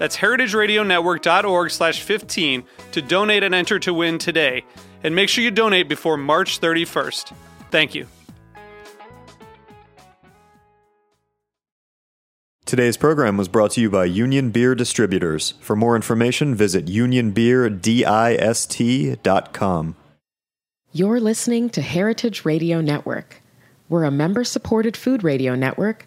That's heritageradionetwork.org slash 15 to donate and enter to win today. And make sure you donate before March 31st. Thank you. Today's program was brought to you by Union Beer Distributors. For more information, visit unionbeerdist.com. You're listening to Heritage Radio Network. We're a member supported food radio network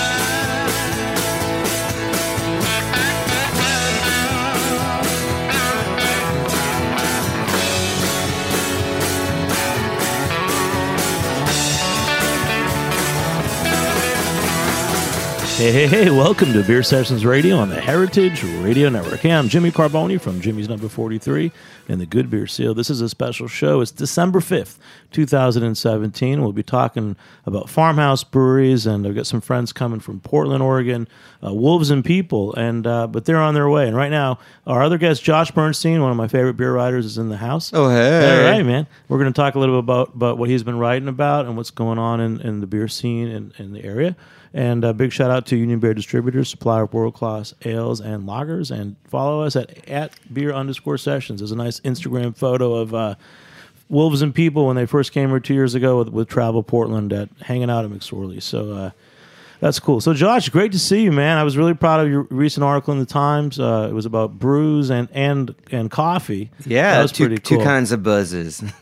Hey, hey, hey, welcome to Beer Sessions Radio on the Heritage Radio Network. Hey, I'm Jimmy Carbone from Jimmy's Number 43 and the Good Beer Seal. This is a special show. It's December 5th, 2017. We'll be talking about farmhouse breweries, and I've got some friends coming from Portland, Oregon, uh, Wolves and People, and uh, but they're on their way. And right now, our other guest, Josh Bernstein, one of my favorite beer writers, is in the house. Oh, hey. All right, man. We're going to talk a little bit about, about what he's been writing about and what's going on in, in the beer scene in, in the area. And a big shout out to Union Beer Distributors, supplier of world class ales and lagers. And follow us at, at beer underscore sessions. There's a nice Instagram photo of uh, Wolves and People when they first came here two years ago with, with Travel Portland at hanging out at McSorley. So uh, that's cool. So, Josh, great to see you, man. I was really proud of your recent article in the Times. Uh, it was about brews and and and coffee. Yeah, that was two, pretty cool. two kinds of buzzes.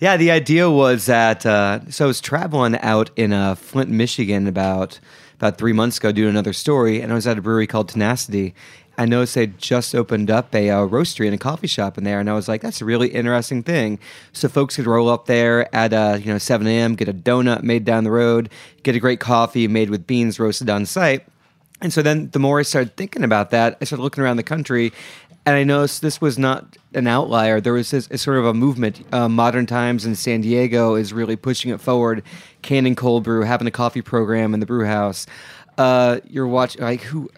yeah, the idea was that uh, so I was traveling out in uh, Flint, Michigan about about three months ago doing another story, and I was at a brewery called Tenacity. I noticed they just opened up a uh, roastery and a coffee shop in there, and I was like, "That's a really interesting thing." So folks could roll up there at uh, you know 7 a.m., get a donut made down the road, get a great coffee made with beans roasted on site. And so then the more I started thinking about that, I started looking around the country and I noticed this was not an outlier. There was this, a sort of a movement. Uh, Modern Times in San Diego is really pushing it forward, canning cold brew, having a coffee program in the brew house. Uh, you're watching, like, who?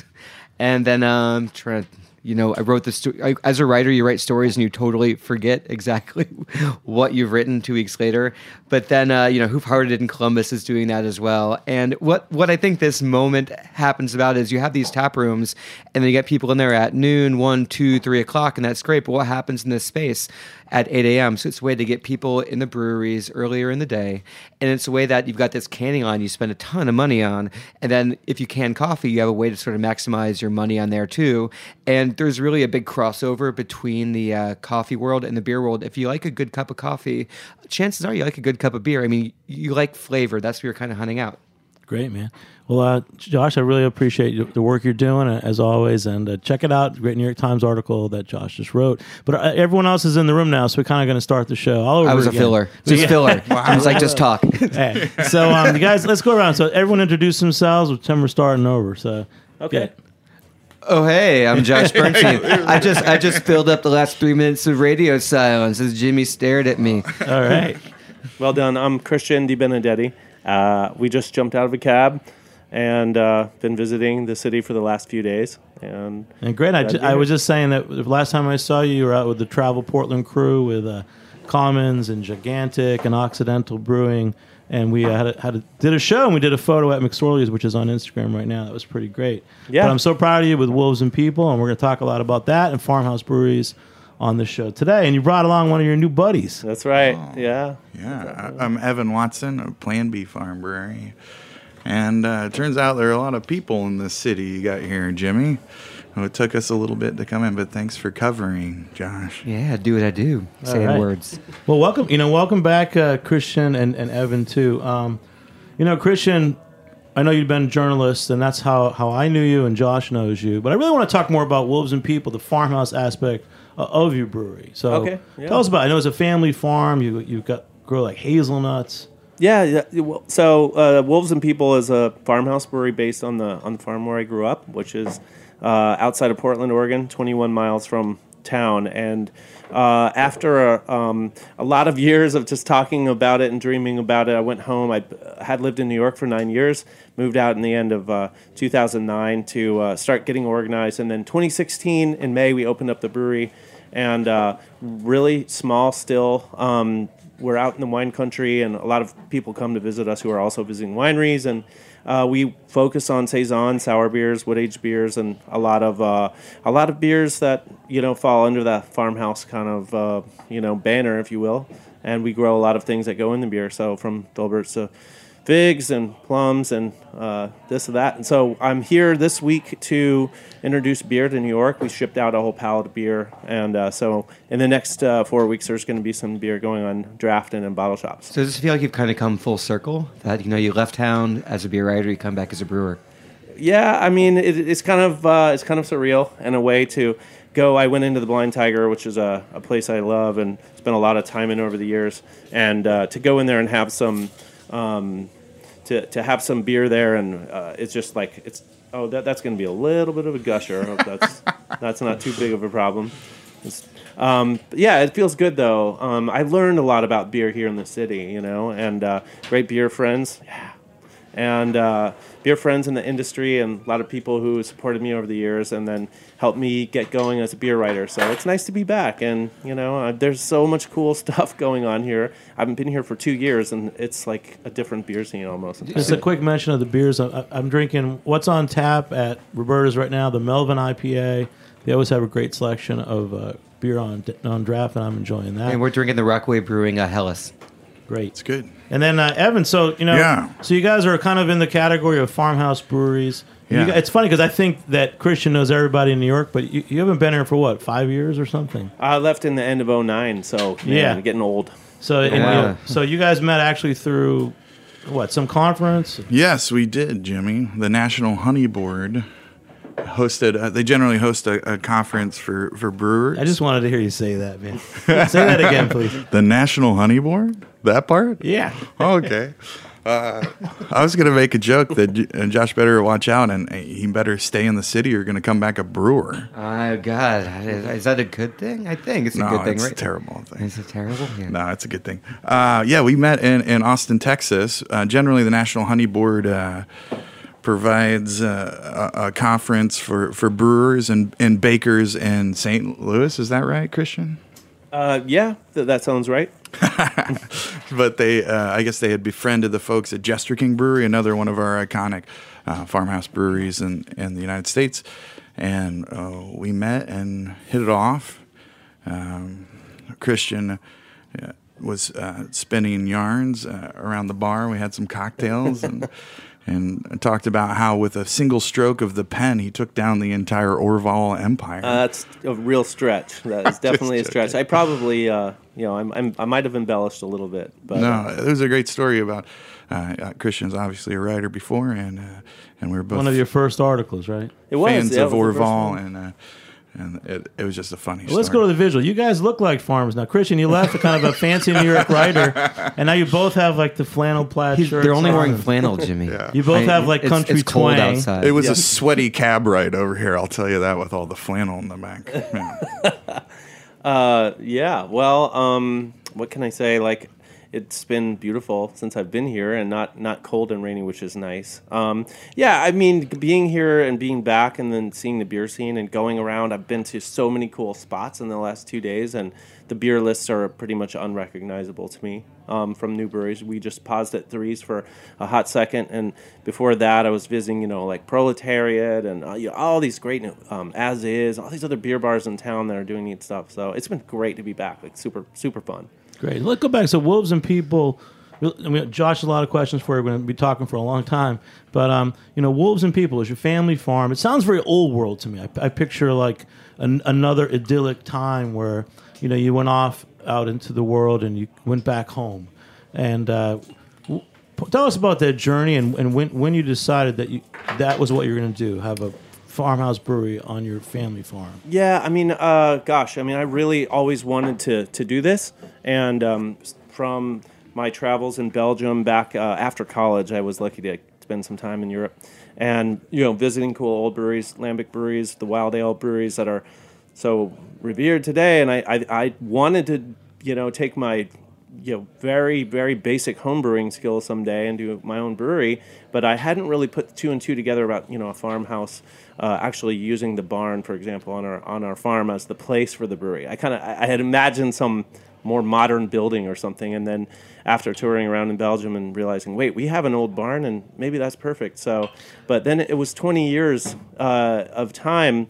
and then um, trying to you know, I wrote the story. As a writer, you write stories and you totally forget exactly what you've written two weeks later. But then, uh, you know, Hoof Hearted in Columbus is doing that as well. And what what I think this moment happens about is you have these tap rooms, and then you get people in there at noon, one, two, three o'clock, and that's great. But what happens in this space? At 8 a.m. So it's a way to get people in the breweries earlier in the day. And it's a way that you've got this canning line you spend a ton of money on. And then if you can coffee, you have a way to sort of maximize your money on there too. And there's really a big crossover between the uh, coffee world and the beer world. If you like a good cup of coffee, chances are you like a good cup of beer. I mean, you like flavor. That's what you're kind of hunting out. Great, man. Well, uh, Josh, I really appreciate the work you're doing uh, as always, and uh, check it out. Great New York Times article that Josh just wrote. But uh, everyone else is in the room now, so we're kind of going to start the show. All over I was again. a filler, just Yeah. filler. I was like, just talk. Hey, so, um, you guys, let's go around. So, everyone introduce themselves. With Tim, we're starting over. So, okay. Oh hey, I'm Josh Bernstein. I just I just filled up the last three minutes of radio silence as Jimmy stared at me. All right. Well done. I'm Christian DeBenedetti. Uh, we just jumped out of a cab and uh, been visiting the city for the last few days. And And great. I, ju- I was just saying that the last time I saw you, you were out with the Travel Portland crew with uh, Commons and Gigantic and Occidental Brewing, and we uh, had a, had a, did a show and we did a photo at McSorley's, which is on Instagram right now. That was pretty great. Yeah. But I'm so proud of you with Wolves and People, and we're going to talk a lot about that and farmhouse breweries on the show today. And you brought along one of your new buddies. That's right. Yeah. Yeah, I- I'm Evan Watson of Plan Bee Farm Brewery. And uh, it turns out there are a lot of people in this city you got here, Jimmy. Oh, it took us a little bit to come in, but thanks for covering, Josh. Yeah, do what I do. say right. words. Well, welcome. You know, welcome back, uh, Christian and, and Evan too. Um, you know, Christian, I know you've been a journalist, and that's how how I knew you, and Josh knows you. But I really want to talk more about Wolves and People, the farmhouse aspect uh, of your brewery. So, Okay, yeah. tell us about. It. I know it's a family farm. You you got grow like hazelnuts. Yeah, yeah. So uh, Wolves and People is a farmhouse brewery based on the on the farm where I grew up, which is uh, outside of Portland, Oregon, 21 miles from town. And uh, after a, um, a lot of years of just talking about it and dreaming about it, I went home. I had lived in New York for nine years, moved out in the end of uh, 2009 to uh, start getting organized, and then 2016 in May we opened up the brewery, and uh, really small still. Um, we're out in the wine country, and a lot of people come to visit us who are also visiting wineries. And uh, we focus on saison, sour beers, wood aged beers, and a lot of uh, a lot of beers that you know fall under that farmhouse kind of uh, you know banner, if you will. And we grow a lot of things that go in the beer. So from Filberts to figs and plums and uh, this and that. And so I'm here this week to introduce beer to New York. We shipped out a whole pallet of beer, and uh, so in the next uh, four weeks, there's going to be some beer going on draft and in bottle shops. So does it feel like you've kind of come full circle? That you know you left town as a beer writer, you come back as a brewer. Yeah, I mean, it, it's kind of uh, it's kind of surreal in a way to go. I went into the Blind Tiger, which is a, a place I love and spent a lot of time in over the years, and uh, to go in there and have some. Um, to, to have some beer there, and uh, it's just like it's oh that that's going to be a little bit of a gusher. I hope that's that's not too big of a problem. It's, um, yeah, it feels good though. Um, I learned a lot about beer here in the city, you know, and uh, great beer friends. Yeah, and uh, beer friends in the industry and a lot of people who supported me over the years and then helped me get going as a beer writer. So it's nice to be back. And, you know, uh, there's so much cool stuff going on here. I haven't been here for two years and it's like a different beer scene almost. Just a quick mention of the beers. I, I'm drinking what's on tap at Roberta's right now. The Melvin IPA. They always have a great selection of uh, beer on on draft, and I'm enjoying that. And we're drinking the Rockaway Brewing uh, Helles. great. It's good. And then uh, Evan, so you know, Yeah. so you guys are kind of in the category of farmhouse breweries. Yeah. gu- it's funny because I think that Christian knows everybody in New York, but you, you haven't been here for what five years or something. I left in the end of 09, so man, Yeah. getting old. So and, you know, so you guys met actually through what some conference. Yes, we did, Jimmy. The National Honey Board hosted. Uh, they generally host a, a conference for for brewers. I just wanted to hear you say that, man. say that again, please. the National Honey Board. That part. Yeah. okay. Uh, I was gonna make a joke that J- uh, Josh better watch out and uh, he better stay in the city or gonna come back a brewer. Oh God, is, is that a good thing? I think it's a no, good thing, it's right? a terrible thing. Is it terrible? Yeah. No, it's a good thing. Uh, yeah, we met in, in Austin, Texas. Uh, generally, the National Honey Board uh, provides uh, a, a conference for, for brewers and, and bakers in St. Louis. Is that right, Christian? Uh, yeah, th- that sounds right. But they, uh, I guess they had befriended the folks at Jester King Brewery, another one of our iconic uh, farmhouse breweries in, in the United States. And uh, we met and hit it off. Um, Christian uh, was uh, spinning yarns uh, around the bar. We had some cocktails and and talked about how with a single stroke of the pen he took down the entire Orval Empire. Uh, that's a real stretch. That is definitely a stretch. I probably, uh, you know, I'm, I'm, I might have embellished a little bit, but uh, no, it was a great story about uh, uh, Christian's obviously a writer before, and uh, and we were both One of your first articles, right? it was fans yeah, of was Orval, and uh, and it, it was just a funny. Well, let's go to the visual. You guys look like farmers now. Christian, you left a kind of a fancy New York writer, and now you both have like the flannel plaid He's- shirts. they're only on. wearing flannel, Jimmy. yeah. You both have, like, it's- country it's cold twang. outside. It was Yeah. a sweaty cab ride over here. I'll tell you that with all the flannel in the back. Yeah. Uh, yeah. Well, um, what can I say? Like, it's been beautiful since I've been here, and not not cold and rainy, which is nice. Um, yeah, I mean, being here and being back, and then seeing the beer scene and going around. I've been to so many cool spots in the last two days, and the beer lists are pretty much unrecognizable to me um, from new breweries. We just paused at Threes for a hot second, and before that, I was visiting, you know, like Proletariat and uh, you know, all these great um, As Is, all these other beer bars in town that are doing neat stuff. So it's been great to be back. Like super, super fun. Great. Let's go back. So wolves and people. I mean, Josh, a lot of questions for you. We're going to be talking for a long time, but um, you know, wolves and people is your family farm. It sounds very old world to me. I, I picture like an, another idyllic time where you know you went off out into the world and you went back home. And uh, w- tell us about that journey and, and when when you decided that you that was what you were going to do, have a farmhouse brewery on your family farm. Yeah, I mean, uh, gosh, I mean, I really always wanted to to do this, and um, from my travels in Belgium back uh, after college, I was lucky to spend some time in Europe, and you know, visiting cool old breweries, lambic breweries, the wild ale breweries that are so revered today, and I, I, I wanted to you know take my you know very very basic home brewing skills someday and do my own brewery but i hadn't really put two and two together about you know a farmhouse uh, actually using the barn for example on our on our farm as the place for the brewery. I kind of i had imagined some more modern building or something and then after touring around in belgium and realizing wait we have an old barn and maybe that's perfect. So but then it was 20 years uh, of time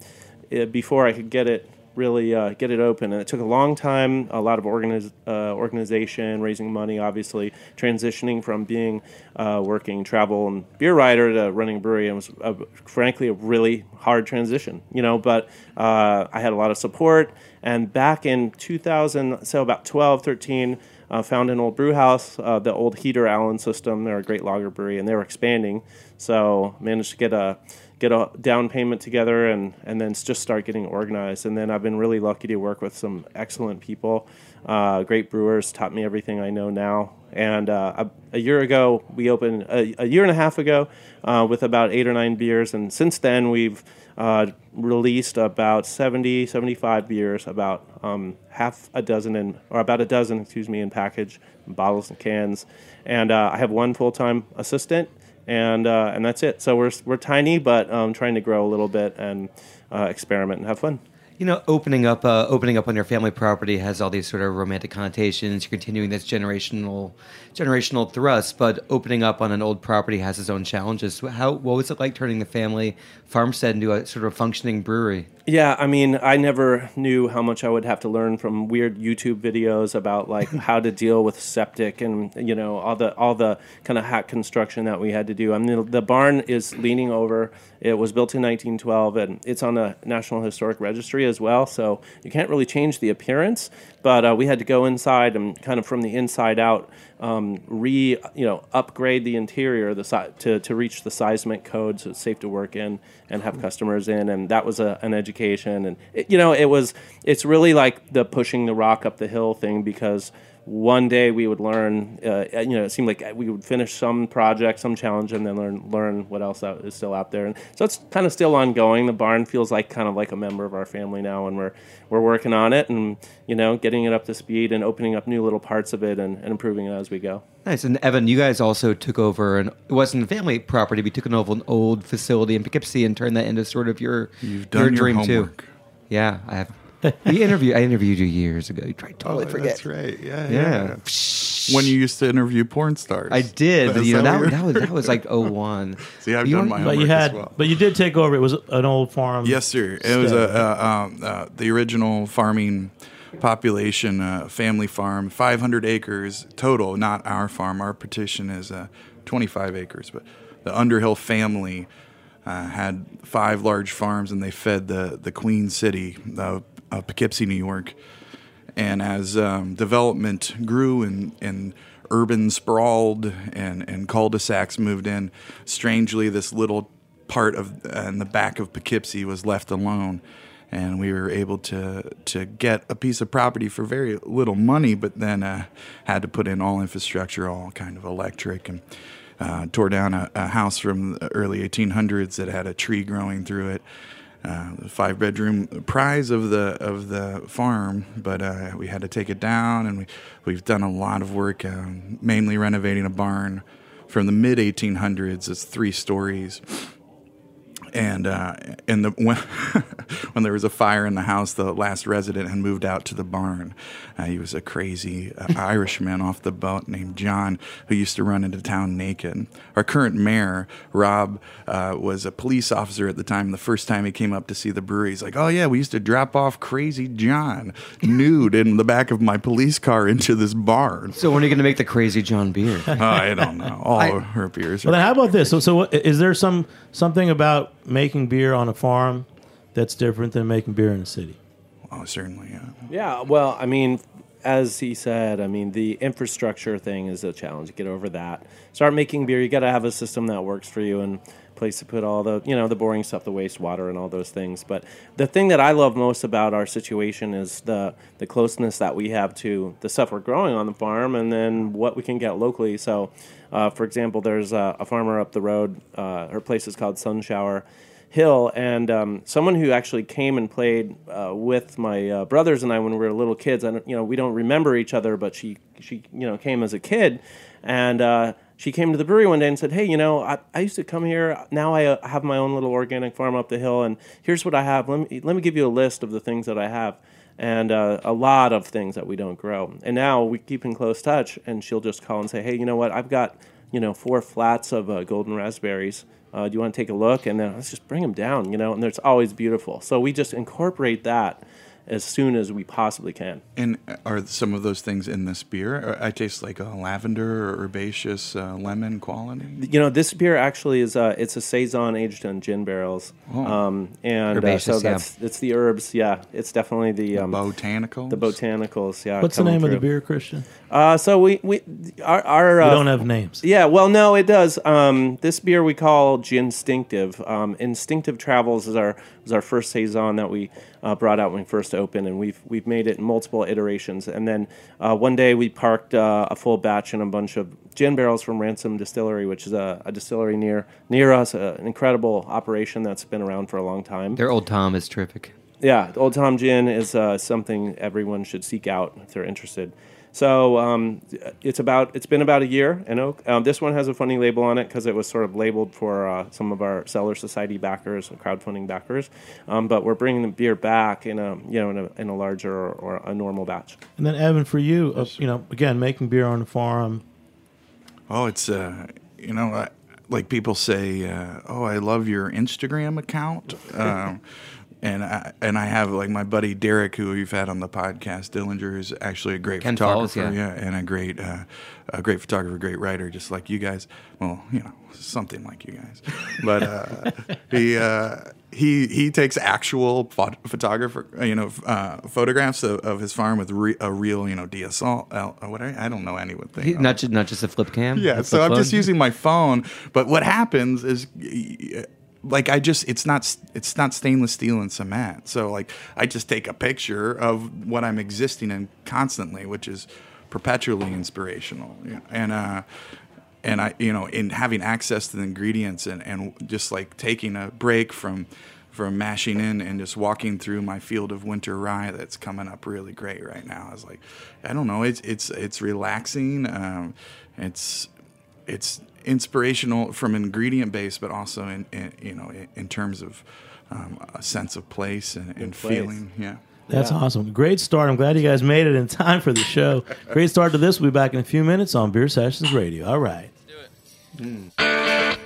uh, before i could get it really uh, get it open. And it took a long time, a lot of organiz- uh, organization, raising money, obviously, transitioning from being uh, working travel and beer writer to running a brewery. It was, a, frankly, a really hard transition, you know, but uh, I had a lot of support. And back in 2000, so about 12, 13, uh, found an old brew house, uh, the old Heater Allen system. They're a great lager brewery, and they were expanding. So managed to get a get a down payment together and, and then just start getting organized. And then I've been really lucky to work with some excellent people, uh, great brewers, taught me everything I know now. And uh, a, a, year ago, we opened a, a year and a half ago uh, with about eight or nine beers. And since then, we've uh, released about 70, 75 beers, about um, half a dozen in, or about a dozen, excuse me, in package, bottles and cans. And uh, I have one full time assistant and uh, and that's it. So we're we're tiny, but um, trying to grow a little bit and uh, experiment and have fun. You know, opening up uh, opening up on your family property has all these sort of romantic connotations. You're continuing this generational generational thrust, but opening up on an old property has its own challenges. How what was it like turning the family farmstead into a sort of functioning brewery? Yeah, I mean, I never knew how much I would have to learn from weird YouTube videos about like how to deal with septic and you know all the all the kind of hack construction that we had to do. I mean, the barn is leaning over. It was built in 1912 and it's on the National Historic Registry as well, so you can't really change the appearance. But uh, we had to go inside and kind of from the inside out um, re you know upgrade the interior the si- to to reach the seismic code so it's safe to work in and have customers in and that was a, an education and it, you know it was it's really like the pushing the rock up the hill thing because one day we would learn uh, you know it seemed like we would finish some project some challenge and then learn learn what else out, is still out there. And so it's kind of still ongoing. The barn feels like kind of like a member of our family now and we're we're working on it and you know getting it up to speed and opening up new little parts of it and, and improving it as we go. Nice. And evan you guys also took over and it wasn't a family property but you took over an old facility in poughkeepsie and turned that into sort of your You've done your your dream homework. too yeah i have we interviewed i interviewed you years ago you tried totally forget Oh, that's right. Yeah, Yeah. yeah. When you used to interview porn stars. I did, but Is you know that that, that was that was like 01. See, I've You done my But you homework had, as well. but you did take over. It was an old farm. Yes, sir. It was a, uh, um, uh, the original farming population, uh, family farm, 500 acres total. Not our farm. Our petition is uh, 25 acres, but the Underhill family uh, had five large farms, and they fed the the Queen City, uh, uh, Poughkeepsie, New York. And as um, development grew and, and urban sprawled and, and cul-de-sacs moved in, strangely, this little part of uh, in the back of Poughkeepsie was left alone. And we were able to to get a piece of property for very little money, but then uh, had to put in all infrastructure, all kind of electric, and uh, tore down a, a house from the early 1800s that had a tree growing through it uh, five bedroom prize of the of the farm, but uh, we had to take it down, and we we've done a lot of work, um, mainly renovating a barn from the mid 1800s. It's three stories and uh, and the when, when there was a fire in the house, the last resident had moved out to the barn. Uh, he was a crazy uh, Irishman off the boat named John who used to run into town naked. Our current mayor, Rob, uh, was a police officer at the time. The first time he came up to see the brewery, he's like, "Oh yeah, we used to drop off Crazy John nude in the back of my police car into this barn." So when are you going to make the Crazy John beer? Oh, I don't know. All her beers. Well, Are, then how about this? So, so what, is there some something about making beer on a farm that's different than making beer in a city? oh, certainly. Yeah. Yeah, well, I mean, as he said, I mean, the infrastructure thing is a challenge. Get over that. Start making beer. You got to have a system that works for you and place to put all the, you know, the boring stuff, the wastewater and all those things. But the thing that I love most about our situation is the the closeness that we have to the stuff we're growing on the farm and then what we can get locally. So, uh, for example, there's a, a farmer up the road. Uh, her place is called Sunshower. Hill, and um, someone who actually came and played uh, with my uh, brothers and I when we were little kids. Don't, you know, we don't remember each other, but she, she, you know, came as a kid, and uh, she came to the brewery one day and said, "Hey, you know, I, I used to come here. Now I uh, have my own little organic farm up the hill, and here's what I have. Let me let me give you a list of the things that I have." And uh, a lot of things that we don't grow. And now we keep in close touch, and she'll just call and say, "Hey, you know what? I've got, you know, four flats of uh, golden raspberries. Uh, do you want to take a look? And then let's just bring them down, you know. And it's always beautiful. So we just incorporate that as soon as we possibly can. And are some of those things in this beer? I taste like a lavender or herbaceous uh, lemon quality. You know, this beer actually is uh, it's a saison aged in gin barrels, Oh. um, and uh, so Herbaceous, yeah. that's it's the herbs. Yeah, it's definitely the um, Botanicals. the botanicals. Yeah. What's the coming name of the beer, Christian? Uh, so we we our, our We uh, don't have names. Yeah, well, no, it does. Um, this beer we call Ginstinctive. Um, Instinctive Travels is our was our first saison that we uh, brought out when we first opened, and we've we've made it in multiple iterations. And then uh, one day we parked uh, a full batch in a bunch of gin barrels from Ransom Distillery, which is a, a distillery near near us, uh, an incredible operation that's been around for a long time. Their old Tom is terrific. Yeah, Old Tom Gin is uh, something everyone should seek out if they're interested. So um, it's about it's been about a year in oak. Um, this one has a funny label on it because it was sort of labeled for uh, some of our Cellar Society backers, crowdfunding backers. Um, but we're bringing the beer back in a you know in a, in a larger or, or a normal batch. And then Evan, for you, uh, you know, again, making beer on the farm. Oh, it's uh, you know, I, like people say, uh, oh, I love your Instagram account. And I, and I have like my buddy Derek, who you've had on the podcast, Dellinger, who's actually a great Kent Falls, photographer, yeah. and a great, uh, a great photographer, great writer, just like you guys. Well, you know, something like you guys. But uh, he uh, he he takes actual phot- photographer, uh, you know, uh, photographs of, of his farm with re- a real, you know, DSL. Uh, what I, I don't know anything. He- not just not just a flip cam. Yeah, so I'm just using my phone. But what happens is, like, I just it's not it's not stainless steel and cement. So like, I just take a picture of what I'm existing in constantly, which is perpetually inspirational. And uh, and I you know in having access to the ingredients and and just like taking a break from from mashing in and just walking through my field of winter rye that's coming up really great right now. I was like, I don't know, it's it's it's relaxing. Um, it's it's inspirational from ingredient base, but also in, in you know in, in terms of um, a sense of place and, and place. feeling. Yeah. That's awesome. Great start. I'm glad you guys made it in time for the show. Great start to this. We'll be back in a few minutes on Beer Sessions Radio. All right. Well,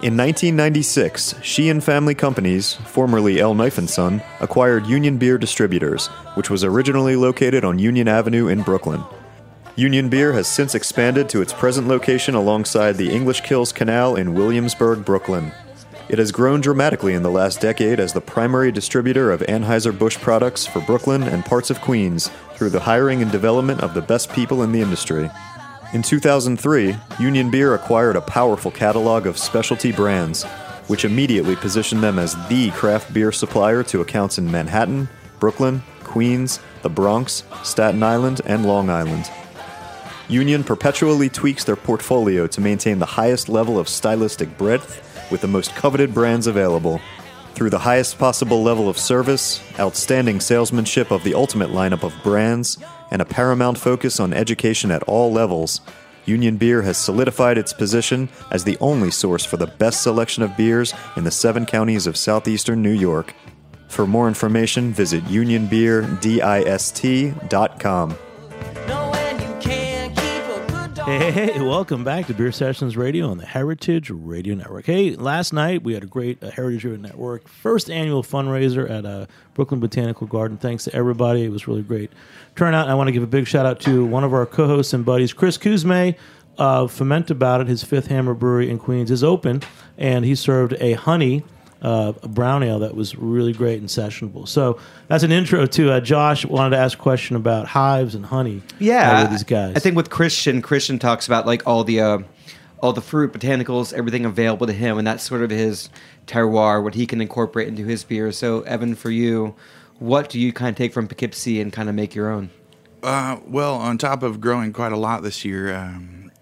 In 1996, Sheehan Family Companies, formerly L. Knife & Son, acquired Union Beer Distributors, which was originally located on Union Avenue in Brooklyn. Union Beer has since expanded to its present location alongside the English Kills Canal in Williamsburg, Brooklyn. It has grown dramatically in the last decade as the primary distributor of Anheuser-Busch products for Brooklyn and parts of Queens through the hiring and development of the best people in the industry. In 2003, Union Beer acquired a powerful catalog of specialty brands, which immediately positioned them as the craft beer supplier to accounts in Manhattan, Brooklyn, Queens, the Bronx, Staten Island, and Long Island. Union perpetually tweaks their portfolio to maintain the highest level of stylistic breadth with the most coveted brands available. Through the highest possible level of service, outstanding salesmanship of the ultimate lineup of brands, and a paramount focus on education at all levels, Union Beer has solidified its position as the only source for the best selection of beers in the seven counties of southeastern New York. For more information, visit unionbeerdist.com. Knowing Hey, welcome back to Beer Sessions Radio on the Heritage Radio Network. Hey, last night we had a great uh, Heritage Radio Network first annual fundraiser at uh, Brooklyn Botanical Garden. Thanks to everybody. It was really great turnout. I want to give a big shout out to one of our co hosts and buddies, Chris Cuzme of Ferment About It. His fifth Hammer Brewery in Queens is open, and he served a honey. Uh, a brown ale that was really great and sessionable. So that's an intro to uh, Josh. Wanted to ask a question about hives and honey. uh, Yeah, with these guys. I think with Christian, Christian talks about like all the uh, all the fruit, botanicals, everything available to him, and that's sort of his terroir, what he can incorporate into his beer. So, Evan, for you, what do you kind of take from Poughkeepsie and kind of make your own? Uh, well, on top of growing quite a lot this year, um,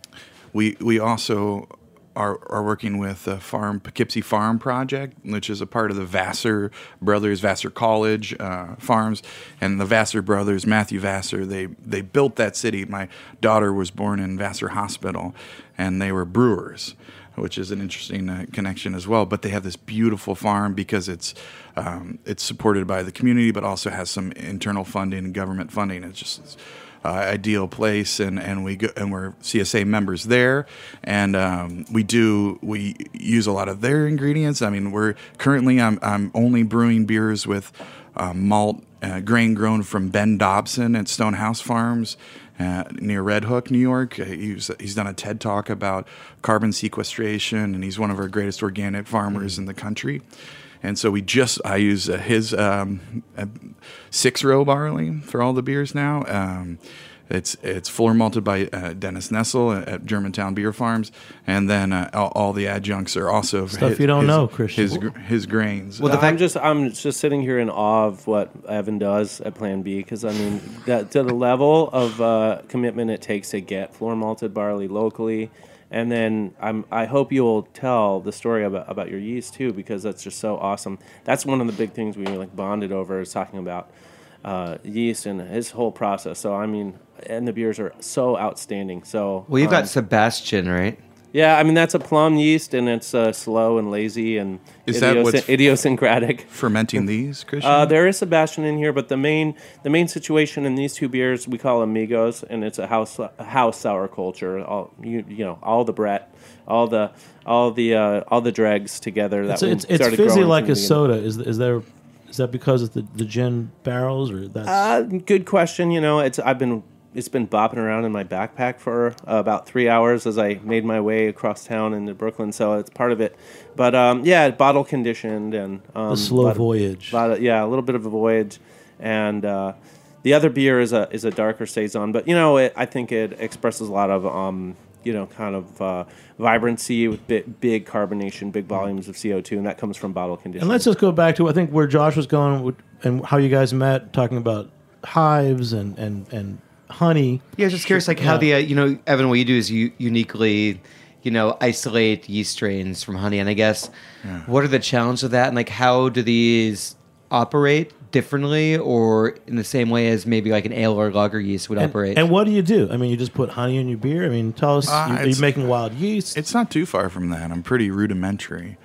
we we also are, are working with the farm Poughkeepsie Farm Project, which is a part of the Vassar brothers, Vassar College uh, Farms, and the Vassar brothers, Matthew Vassar. They they built that city. My daughter was born in Vassar Hospital, and they were brewers which is an interesting uh, connection as well. But they have this beautiful farm because it's um, it's supported by the community, but also has some internal funding and government funding. It's just uh, ideal place, and, and we go, and we're CSA members there, and um, we do we use a lot of their ingredients. I mean, we're currently I'm I'm only brewing beers with uh, malt uh, grain grown from Ben Dobson at Stonehouse Farms uh, near Red Hook, New York. Uh, he's, he's done a TED talk about carbon sequestration, and he's one of our greatest organic farmers in the country. And so we just I use uh, his um, uh, six row barley for all the beers now. Um, it's it's floor malted by uh, Dennis Nessel at, at Germantown Beer Farms, and then uh, all, all the adjuncts are also Stuff his- you don't his- know, Christian. His gr- his grains. Well, the fact I'm just I'm just sitting here in awe of what Evan does at Plan Bee because I mean that to the level of uh, commitment it takes to get floor malted barley locally, and then I'm I hope you'll tell the story about about your yeast too because that's just so awesome. That's one of the big things we like bonded over is talking about uh, yeast and his whole process. So I mean, and the beers are so outstanding. So Well, you've um, got Sebastian, right? Yeah, I mean that's a plum yeast and it's uh, slow and lazy and Is that what's- idiosyncratic. fermenting these, Christian. Uh, there is Sebastian in here, but the main the main situation in these two beers we call amigos, and it's a house a house sour culture. All you you know, all the Brett, all the all the uh, all the dregs together. That It's, we it's, it's fizzy like a soda. Is is there is that because of the, the gin barrels or that's Uh, good question. You know, it's I've been it's been bopping around in my backpack for uh, about three hours as I made my way across town into Brooklyn, so it's part of it. But um, yeah, bottle conditioned and um, the slow voyage? of- yeah, a little bit of a voyage, and uh, the other beer is a is a darker saison. But you know, it, I think it expresses a lot of um, you know kind of uh, vibrancy with big, big carbonation, big volumes of CO two, and that comes from bottle conditioning. And let's just go back to I think where Josh was going with, and how you guys met, talking about hives and and and honey. Yeah, I was just curious, like how Yeah. the uh, you know Evan, what you do is you uniquely, you know, isolate yeast strains from honey, and I guess what are the challenges of that, and like how do these operate differently or in the same way as maybe like an ale or lager yeast would And, operate? and what do you do? I mean, you just put honey in your beer. I mean, tell us. Uh, you, are you it's- making wild yeast? It's not too far from that. I'm pretty rudimentary.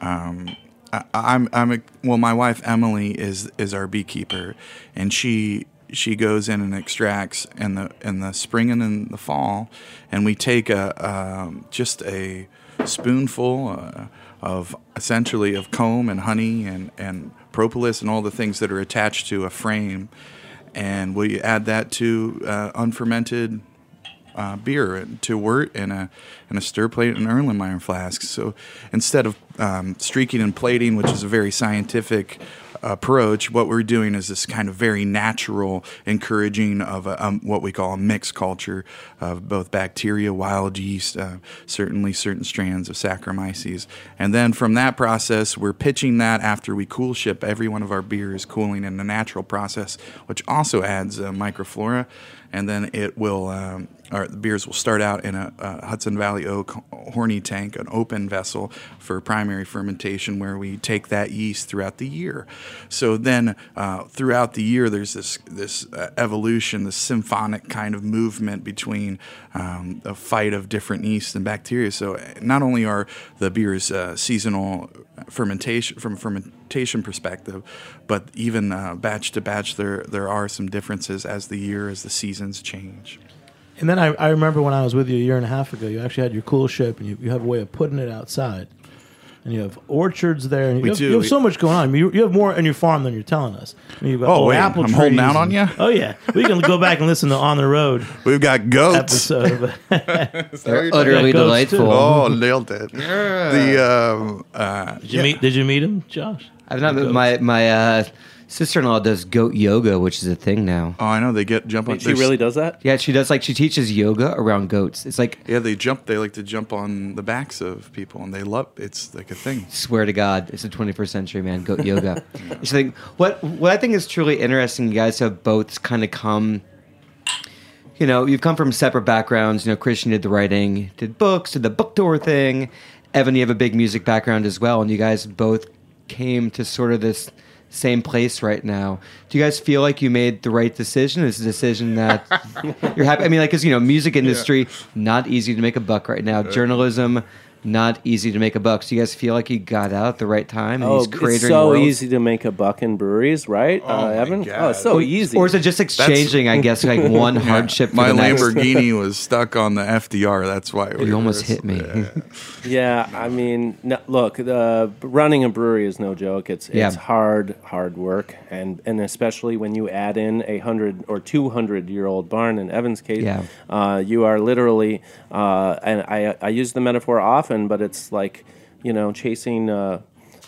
Um, I, I'm I'm a, well. My wife Emily is is our beekeeper, and she she goes in and extracts in the in the spring and in the fall, and we take a um, just a spoonful uh, of essentially of comb and honey and and propolis and all the things that are attached to a frame, and we add that to uh, unfermented uh, beer to wort in a in a stir plate and Erlenmeyer flask. So instead of um, streaking and plating, which is a very scientific approach, what we're doing is this kind of very natural encouraging of a, um, what we call a mixed culture of both bacteria, wild yeast, uh, certainly certain strands of Saccharomyces. And then from that process, we're pitching that after we coolship every one of our beers, cooling in a natural process, which also adds uh, microflora. And then it will, um, our the beers will start out in a, uh Hudson Valley Oak horny tank, an open vessel for primary fermentation, where we take that yeast throughout the year. So then, uh, throughout the year, there's this this uh, evolution, this symphonic kind of movement between um, a fight of different yeasts and bacteria. So uh, not only are the beers uh, seasonal fermentation from a fermentation perspective, but even uh, batch to batch, there there are some differences as the year, as the seasons change. And then I, I remember when I was with you a year and a half ago, you actually had your coolship, and you, you have a way of putting it outside. And you have orchards there, and you, We have, do. you have so much going on. I mean, you, you have more in your farm than you're telling us. I mean, you've got Oh, old wait, apple I'm holding out on and- ya? Oh yeah, we can go back and listen to On the Road We've got goats. episode. They're utterly Yeah, goats, too. delightful. Oh, nailed it. The um, uh, Did you meet? Did you meet him, Josh? I've not. Goats. My my uh, sister-in-law does goat yoga, which is a thing now. oh, I know they get jump on. Wait, she there's- really does that? Yeah, she does like she teaches yoga around goats. It's like Yeah, they jump. They like to jump on the backs of people, and they love. It's like a thing. swear to God, it's the 21st century, man. Goat yoga. It's like what what I think is truly interesting. You guys have both kind of come. You know, you've come from separate backgrounds. You know, Christian did the writing, did books, did the book tour thing. Evan, you have a big music background as well, and you guys both came to sort of this same place right now. Do you guys feel like you made the right decision? Is a decision that you're happy? I mean, like, because you know, music industry not easy to make a buck right now. Journalism not easy to make a buck. So you guys feel like you got out at the right time? in Oh, these it's so worlds? easy to make a buck in breweries, right, uh, my Evan? God. Oh, it's so easy. Or is it just exchanging? I guess like one hardship. For My the next? Lamborghini was stuck on the FDR. That's why we You almost hit me. Yeah, I mean, no, look, the running a brewery is no joke. It's Yeah. it's hard, hard work, and and especially when you add in a hundred or two hundred year old barn. In Evan's case, Yeah. uh, you are literally, uh, and I I use the metaphor often, but it's like you know chasing. Uh,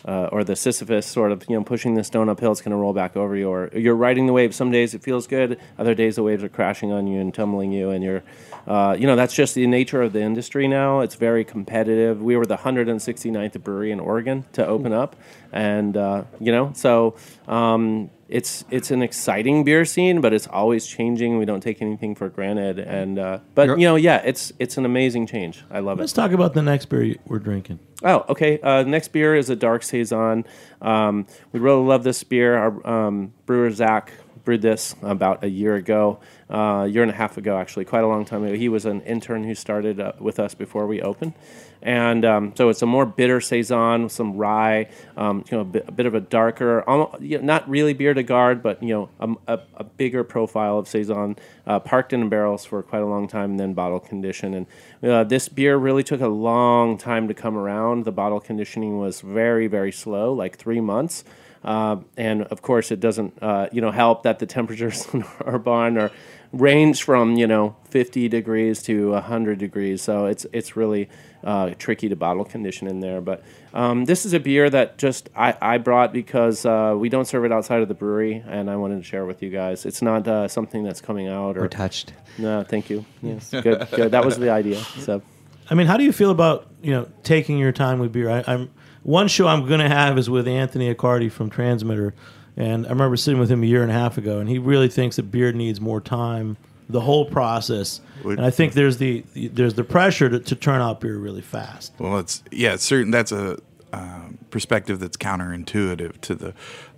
uh, or the Sisyphus sort of, you know, pushing the stone uphill, it's going to roll back over you. Or you're riding the wave. Some days it feels good. Other days the waves are crashing on you and tumbling you. And you're, uh, you know, that's just the nature of the industry now. It's very competitive. We were the 169th brewery in Oregon to open up, and uh, you know, so um, it's it's an exciting beer scene, but it's always changing. We don't take anything for granted. And uh, but You're- you know, yeah, it's it's an amazing change. I love it. Let's talk about the next beer we're drinking. Oh, okay. Uh, next beer is a dark saison. Um, we really love this beer. Our um, brewer Zach brewed this about a year ago, uh, a year and a half ago, actually, quite a long time ago. He was an intern who started uh, with us before we opened, and um, so it's a more bitter saison with some rye, um, you know, a bit, a bit of a darker, almost, you know, not really bière de garde, but you know, a, a, a bigger profile of saison, uh, parked in barrels for quite a long time, and then bottle conditioned. And uh, this beer really took a long time to come around. The bottle conditioning was very, very slow, like three months. Uh, and of course, it doesn't, uh, you know, help that the temperatures in our barn are range from you know 50 degrees to 100 degrees. So it's it's really uh, tricky to bottle condition in there. But um, this is a beer that just I, I brought because uh, we don't serve it outside of the brewery, and I wanted to share with you guys. It's not uh, something that's coming out or We're touched. no, thank you. Yes, good, good. That was the idea. So. I mean, how do you feel about you know taking your time with beer? I, I'm one show I'm going to have is with Anthony Accardi from Transmitter, and I remember sitting with him a year and a half ago, and he really thinks that beer needs more time, the whole process. And I think there's the there's the pressure to, to turn out beer really fast. Well, it's yeah, it's certain. That's a um, perspective that's counterintuitive to the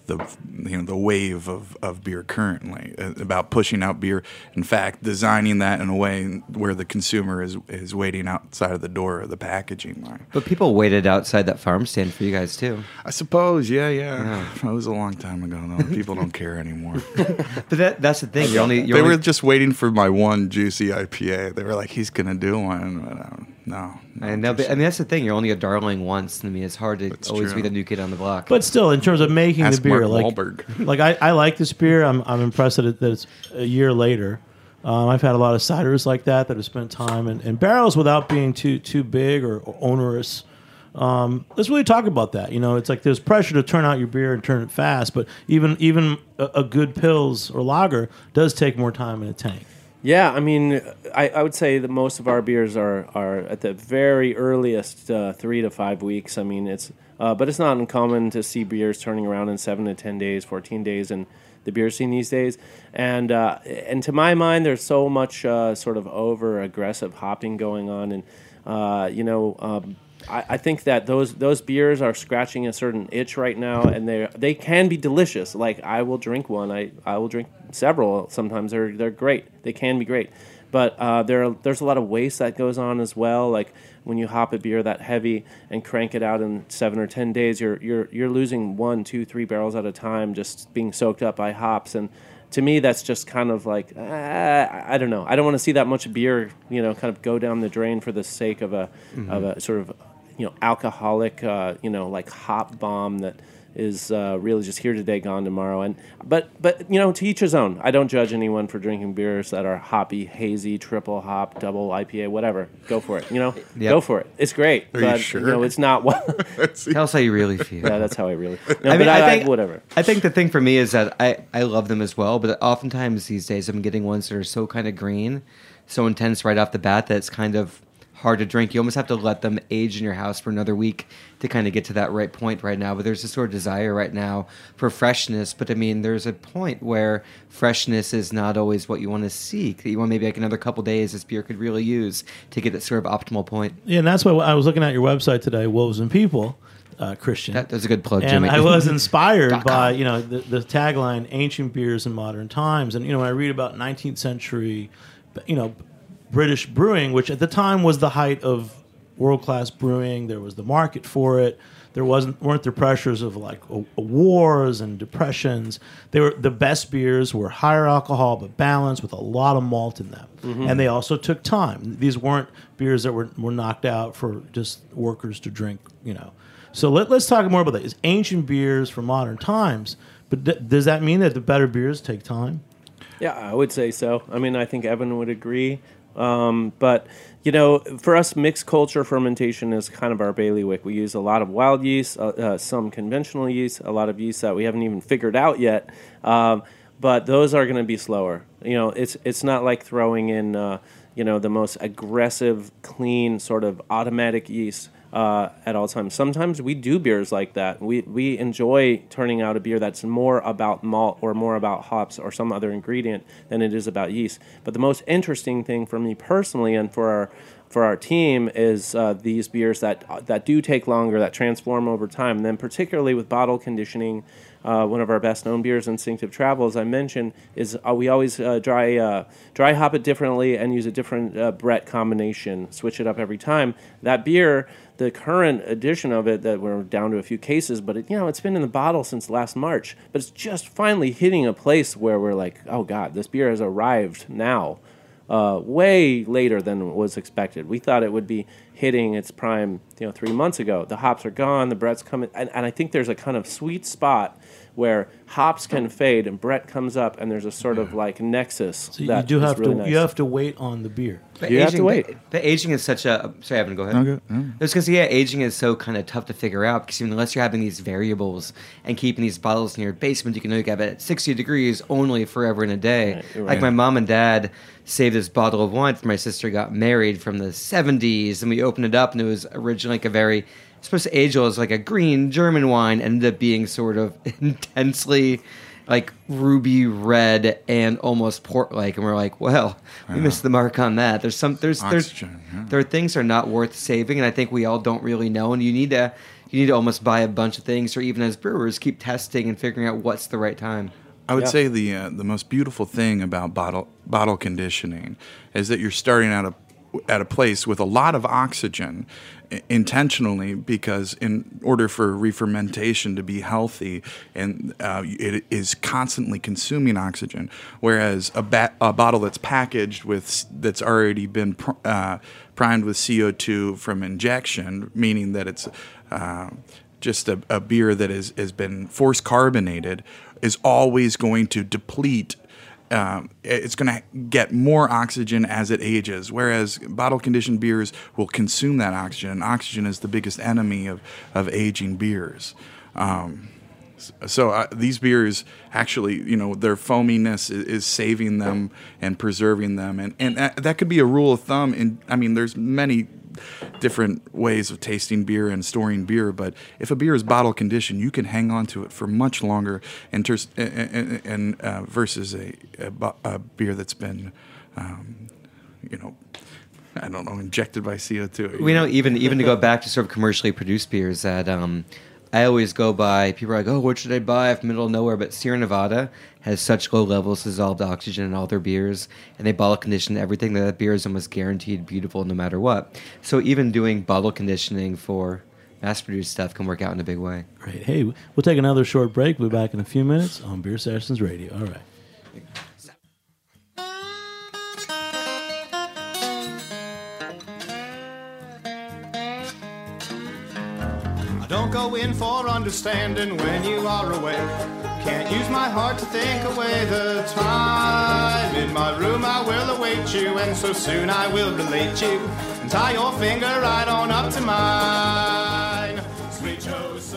the you know the wave of, of beer currently uh, about pushing out beer. In fact, designing that in a way where the consumer is is waiting outside of the door of the packaging line. But people waited outside that farm stand for you guys too. I suppose, yeah, yeah. That was a long time ago. though. People don't care anymore. But that, that's the thing. You're only you're they only, were just waiting for my one juicy IPA. They were like, "He's gonna do one," but um, no. No I know, but, I mean that's the thing. You're only a darling once. I mean, it's hard to That's always true. be the new kid on the block. But still, in terms of making Ask the beer, Mark like Wahlberg. like I, I like this beer. I'm I'm impressed that, it, that it's a year later. Um, I've had a lot of ciders like that that have spent time in, and barrels without being too too big or onerous. Um, let's really talk about that. You know, it's like there's pressure to turn out your beer and turn it fast, but even even a, a good pils or lager does take more time in a tank. Yeah, I mean, I, I would say that most of our beers are, are at the very earliest uh, three to five weeks. I mean, it's uh, but it's not uncommon to see beers turning around in seven to ten days, fourteen days, in the beer scene these days. And uh, and to my mind, there's so much uh, sort of over aggressive hopping going on, and uh, you know. I, I think that those those beers are scratching a certain itch right now, and they they can be delicious. Like I will drink one. I, I will drink several. Sometimes they're they're great. They can be great, but uh, there are, there's a lot of waste that goes on as well. Like when you hop a beer that heavy and crank it out in seven or ten days, you're you're you're losing one, two, three barrels at a time, just being soaked up by hops and. To me, that's just kind of like uh, I don't know. I don't want to see that much beer, you know, kind of go down the drain for the sake of a of a sort of you know alcoholic uh, you know like hop bomb that is uh, really just here today gone tomorrow. And but but you know to each his own. I don't judge anyone for drinking beers that are hoppy hazy triple hop double ipa whatever. Go for it you know? Yep. go for it. It's great Are you but sure? know it's not what Tell us how you really feel. yeah that's how i really no, I mean, but I, I I think whatever. I think the thing for me is that I, I love them as well, but oftentimes these days I'm getting ones that are so kind of green, so intense right off the bat that it's kind of hard to drink. You almost have to let them age in your house for another week to kind of get to that right point right now. But there's this sort of desire right now for freshness. But I mean, there's a point where freshness is not always what you want to seek. That you want maybe like another couple days this beer could really use to get that sort of optimal point. Yeah, and that's why I was looking at your website today, Wolves and People, uh, Christian. That, that's a good plug, and Jimmy. I was inspired by you know the, the tagline "Ancient beers in modern times," and you know when I read about 19th century, you know, British brewing, which at the time was the height of world class brewing. There was the market for it. There wasn't weren't the pressures of like a, a wars and depressions. They were the best beers were higher alcohol but balanced with a lot of malt in them, mm-hmm. and they also took time. These weren't beers that were were knocked out for just workers to drink. You know, so let, let's talk more about that. It's ancient beers for modern times, but d- does that mean that the better beers take time? Yeah, I would say so. I mean, I think Evan would agree. Um, but you know, for us, mixed culture fermentation is kind of our bailiwick. We use a lot of wild yeast, uh, uh, some conventional yeast, a lot of yeast that we haven't even figured out yet. Um, but those are going to be slower. You know, it's it's not like throwing in uh, you know the most aggressive, clean sort of automatic yeast uh, at all times. Sometimes we do beers like that. We we enjoy turning out a beer that's more about malt or more about hops or some other ingredient than it is about yeast. But the most interesting thing for me personally and for our for our team is uh, these beers that that do take longer, that transform over time. And then particularly with bottle conditioning, uh, one of our best known beers, Instinctive Travel, as I mentioned, is uh, we always uh, dry uh, dry hop it differently and use a different uh, Brett combination, switch it up every time. That beer, the current edition of it, that we're down to a few cases, but it, you know it's been in the bottle since last March, but it's just finally hitting a place where we're like, oh god, this beer has arrived now uh, way later than was expected. We thought it would be hitting its prime, you know, three months ago. The hops are gone, the Brett's coming, and, and I think there's a kind of sweet spot where hops can fade and Brett comes up, and there's a sort of like nexus. So you do have really to nice. you have to wait on the beer. But You have to aging- wait. But, but aging is such a. Sorry, Evan, go ahead. Okay, yeah. I was going to say, yeah, aging is so kind of tough to figure out because unless you're having these variables and keeping these bottles in your basement, you can only have it at 60 degrees only forever in a day. Right, you're Like my mom and dad saved this bottle of wine for my sister got married from the 70s, and we opened it up, and it was originally like a very supposed to age as like a green German wine, ended up being sort of intensely like ruby red and almost port like, and we're like, well, we missed the mark on that. There's some there's there's yeah. there are things that are not worth saving, and I think we all don't really know. And you need to you need to almost buy a bunch of things, or even as brewers, keep testing and figuring out what's the right time. I would Yeah. say the uh, the most beautiful thing about bottle bottle conditioning is that you're starting out a at a place with a lot of oxygen intentionally because in order for re-fermentation to be healthy and uh, it is constantly consuming oxygen whereas a, ba- a bottle that's packaged with that's already been pr- uh, primed with CO2 from injection meaning that it's uh, just a, a beer that is, has been force carbonated is always going to deplete um, it's going to get more oxygen as it ages, whereas bottle conditioned beers will consume that oxygen. And oxygen is the biggest enemy of, of aging beers. Um, so uh, these beers actually, you know, their foaminess is, is saving them and preserving them, and and that, that could be a rule of thumb. And I mean, there's many different ways of tasting beer and storing beer, but if a beer is bottle conditioned, you can hang on to it for much longer, and, ters- and, and, uh, versus a, a, a beer that's been, um, you know. I don't know, injected by CO2. We know even even to go back to sort of commercially produced beers that um, I always go by. People are like, "Oh, what should I buy from middle of nowhere?" But Sierra Nevada has such low levels of dissolved oxygen in all their beers, and they bottle condition everything. That beer is almost guaranteed beautiful no matter what. So even doing bottle conditioning for mass-produced stuff can work out in a big way. Great. Hey, we'll take another short break. We'll be back in a few minutes on Beer Sessions Radio. All right. Go in for understanding when you are away. Can't use my heart to think away the time. In my room I will await you, and so soon I will relate you. And tie your finger right on up to mine.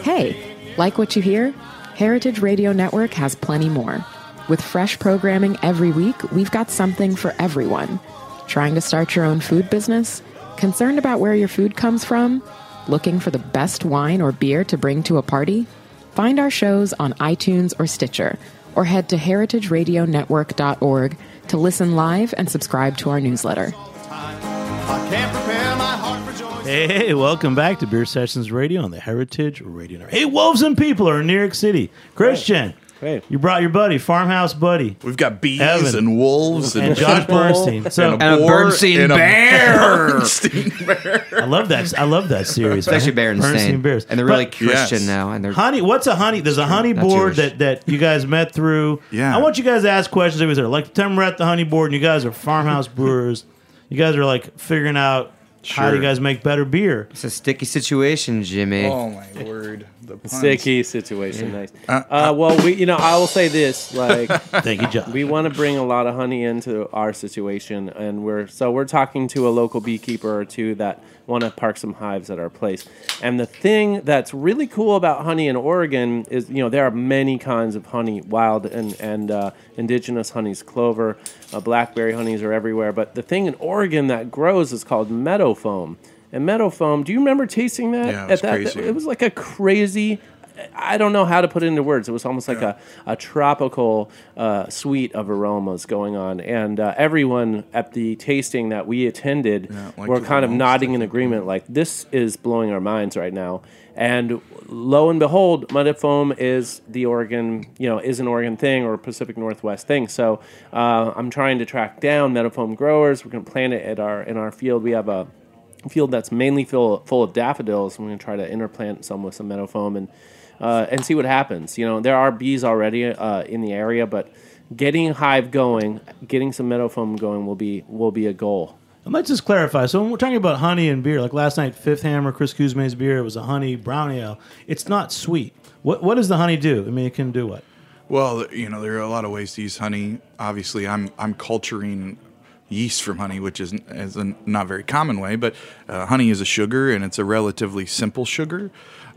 Hey, like what you hear? Heritage Radio Network has plenty more. With fresh programming every week, we've got something for everyone. Trying to start your own food business? Concerned about where your food comes from? Looking for the best wine or beer to bring to a party? Find our shows on iTunes or Stitcher, or head to heritageradionetwork.org to listen live and subscribe to our newsletter. Hey, welcome back to Beer Sessions Radio on the Heritage Radio Network. Hey, Wolves and People are in New York City. Christian, Great. you brought your buddy, Farmhouse Buddy, We've got bees Evan. and wolves and, and Josh people Bernstein. So and And a boar Bernstein and a bear. Bernstein bear. I love that. I love that series. Especially actually man. Berenstain. Bears, and they're really But- Christian Yes. now, and they're Honey, what's a honey? There's a honey Not board Jewish. that, that you guys met through. Yeah. I want you guys to ask questions. It was there. Like, pretend we're at the honey board and you guys are farmhouse brewers. You guys are like figuring out how do you Sure. guys make better beer. it's a sticky situation, Jimmy. Oh my word! The puns. Sticky situation, nice. Uh, Uh, well, we, you know, I will say this: like, Thank you, John. we want to bring a lot of honey into our situation, and we're so we're talking to a local beekeeper or two that want to park some hives at our place. And the thing that's really cool about honey in Oregon is, you know, there are many kinds of honey, wild and and uh, indigenous honeys, clover, uh, blackberry honeys are everywhere. But the thing in Oregon that grows is called meadow foam. And meadow foam, do you remember tasting that? Yeah, it was at that, crazy. It was like a crazy. I don't know how to put it into words. It was almost like a, a tropical uh, suite of aromas going on. And uh, everyone at the tasting that we attended Yeah, like were kind of nodding in agreement, like, this is blowing our minds right now. And lo and behold, meadow foam is the Oregon, you know, is an Oregon thing or a Pacific Northwest thing. So uh, I'm trying to track down meadow foam growers. We're going to plant it at our in our field. We have a field that's mainly full full of daffodils. I'm going to try to interplant some with some meadow foam and uh, and see what happens. You know, there are bees already uh, in the area, but getting a hive going, getting some meadow foam going will be will be a goal. And let's just clarify. So when we're talking about honey and beer, like last night, Fifth Hammer, Chris Cuzme's beer, it was a honey brown ale. It's not sweet. What what does the honey do? I mean, it can do what? Well, you know, there are a lot of ways to use honey. Obviously, I'm I'm culturing yeast from honey, which is, is a not very common way, but uh, honey is a sugar and it's a relatively simple sugar.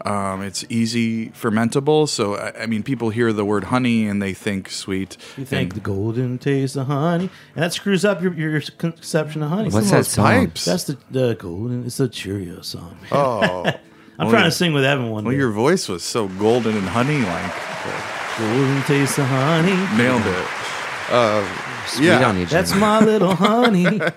Um, it's easy fermentable, so I, I mean, people hear the word honey and they think sweet. You think the golden taste of honey, and that screws up your, your conception of honey. What's some that song? pipes. That's the, the golden. It's the Cheerio song. oh, I'm well, trying to sing with Evan one well, day. your voice was so golden and honey like. golden taste of honey. Nailed it. Sweet Yeah. on you, That's Jimmy. my little honey.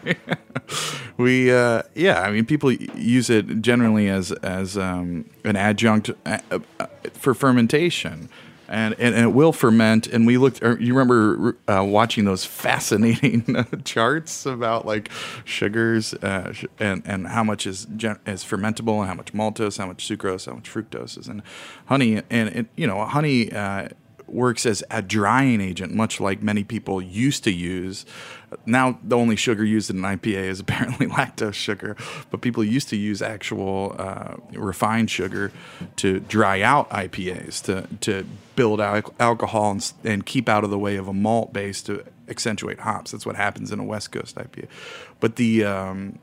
We uh, yeah, I mean, people use it generally as as um, an adjunct uh, uh, for fermentation, and, and and it will ferment. And we looked. You remember uh, watching those fascinating charts about like sugars uh, sh- and and how much is gen- is fermentable and how much maltose, how much sucrose, how much fructose is in honey, and it, you know, honey. Uh, works as a drying agent, much like many people used to use. Now, the only sugar used in an IPA is apparently lactose sugar, but people used to use actual uh, refined sugar to dry out IPAs to to build al- alcohol and, and keep out of the way of a malt base to accentuate hops. That's what happens in a West Coast IPA. But the um,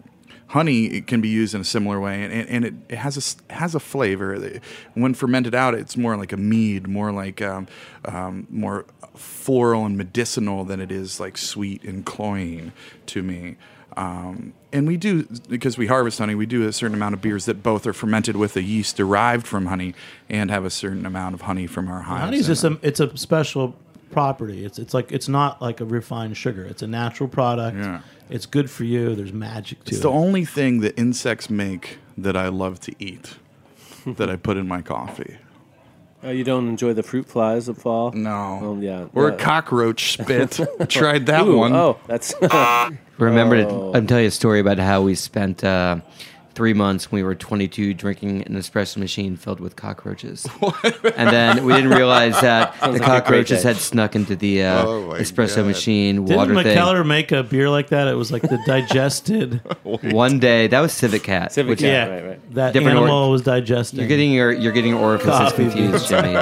honey it can be used in a similar way, and, and, it, it has a has a flavor. When fermented out, it's more like a mead, more like um, um, more floral and medicinal than it is like sweet and cloying to me. Um, and we do because we harvest honey. We do a certain amount of beers that both are fermented with a yeast derived from honey and have a certain amount of honey from our hives. Honey's in just a it's a special property. It's it's like it's not like a refined sugar. It's a natural product. Yeah. It's good for you. There's magic to It's it. It's the only thing that insects make that I love to eat that I put in my coffee. Oh, you don't enjoy the fruit flies of fall? No. Oh, yeah. Or a cockroach spit. Tried that ooh, one. Oh, that's. Remember, Oh. to, I'm telling you a story about how we spent uh, three months when we were 22 drinking an espresso machine filled with cockroaches. and then we didn't realize that the like a great cockroaches had snuck into the uh, Oh espresso God. machine Didn't water Mikkeller make a beer like that? It was like the digested. One day, that was civet cat. Civic which- Cat. yeah, right, right. that Different or- animal was digested. You're getting your you're getting your orifices Coffee confused, Jimmy.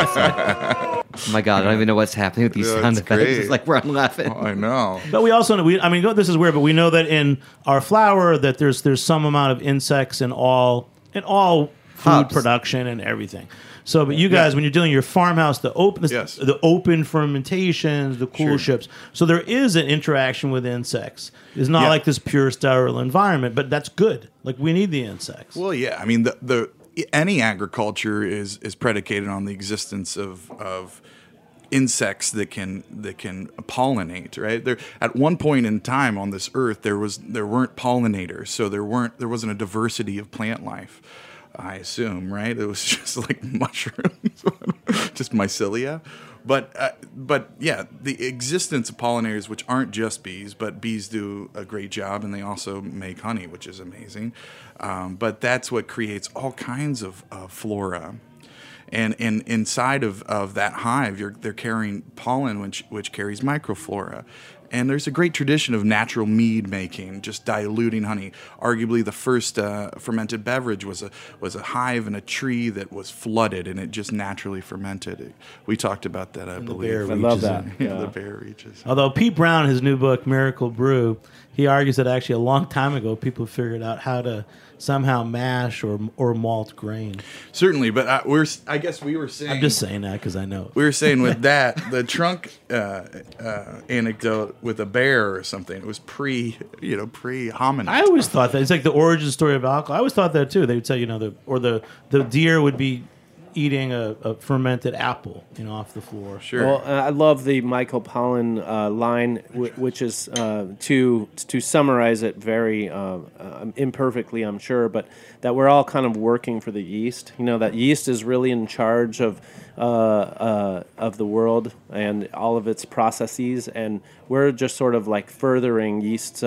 It's like- oh my god, I don't even know what's happening with these Yeah, sound it's effects. great. It's like we're laughing. I know. But we also know, we, I mean, this is weird, but we know that in our flour that there's there's some amount of insects in all in all food Hops. production and everything. So, but you guys, when you're doing your farmhouse, the open Yes. the open fermentations, the cool Sure. ships. So there is an interaction with insects. It's not Yeah. like this pure sterile environment, but that's good. Like we need the insects. Well, yeah. I mean, the the any agriculture is is predicated on the existence of of insects that can that can pollinate right? There at one point in time on this earth there was there weren't pollinators so there weren't there wasn't a diversity of plant life i assume right? It was just like mushrooms just mycelia but uh, but yeah the existence of pollinators which aren't just bees but bees do a great job and they also make honey which is amazing. Um, but that's what creates all kinds of uh, flora. And and inside of, of that hive you're they're carrying pollen which which carries microflora and there's a great tradition of natural mead making just diluting honey arguably the first uh, fermented beverage was a was a hive in a tree that was flooded and it just naturally fermented we talked about that i believe bear I love that. in. yeah, Yeah. the bear reaches Although Pete Brown, his new book Miracle Brew, he argues that actually a long time ago people figured out how to somehow mash or or malt grain. certainly but uh, we're i guess we were saying I'm just saying that because I know. we were saying with that the trunk uh, uh, anecdote with a bear or something it was pre you know pre hominid I always thought that it's like the origin story of alcohol. I always thought that too. They would say, you know, the or the the deer would be eating a, a fermented apple, you know, off the floor. sure Well, uh, I love the Michael Pollan uh, line, w- which is uh, to to summarize it very uh, uh, imperfectly, I'm sure, but that we're all kind of working for the yeast. You know, that yeast is really in charge of uh, uh, of the world and all of its processes, and we're just sort of like furthering yeast's.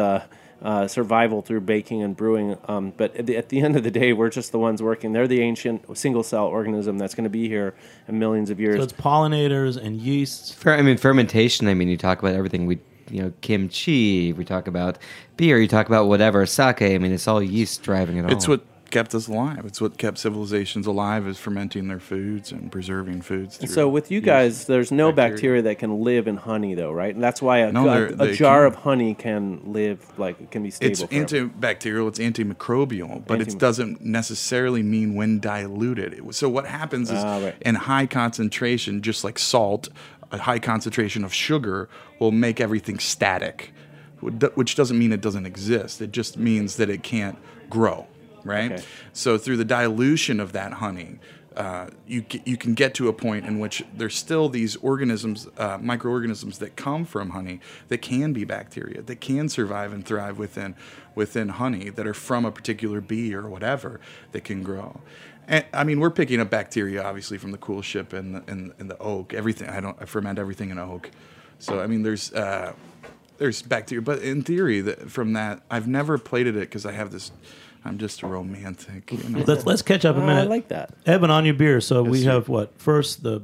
Uh, survival through baking and brewing, um, but at the, at the end of the day, we're just the ones working. They're the ancient single-cell organism that's going to be here in millions of years. So it's pollinators and yeasts. Fer- I mean, fermentation. I mean, you talk about everything. We, you know, kimchi. We talk about beer. You talk about whatever sake. I mean, it's all yeast driving it all. It's what kept us alive. It's what kept civilizations alive is fermenting their foods and preserving foods. And so with you guys, there's no bacteria. bacteria. that can live in honey, though, right? And that's why a, No, a- a jar can. of honey can live like it can be stable. it's forever. antibacterial, it's antimicrobial, but Anti- it doesn't necessarily mean when diluted. So what happens is Ah, right. in high concentration, just like salt, a high concentration of sugar will make everything static, which doesn't mean it doesn't exist. It just means that it can't grow, right? Okay. So through the dilution of that honey, uh, you you can get to a point in which there's still these organisms, uh, microorganisms that come from honey that can be bacteria that can survive and thrive within within honey that are from a particular bee or whatever that can grow. And I mean, we're picking up bacteria obviously from the coolship and the, and, and the oak. Everything I don't I ferment everything in oak. So I mean, there's uh, there's bacteria, but in theory, that from that, I've never plated it because I have this. I'm just a romantic. You know? Let's let's catch up a Oh, minute. I like that. Evan, on your beer. So we sir. have what first the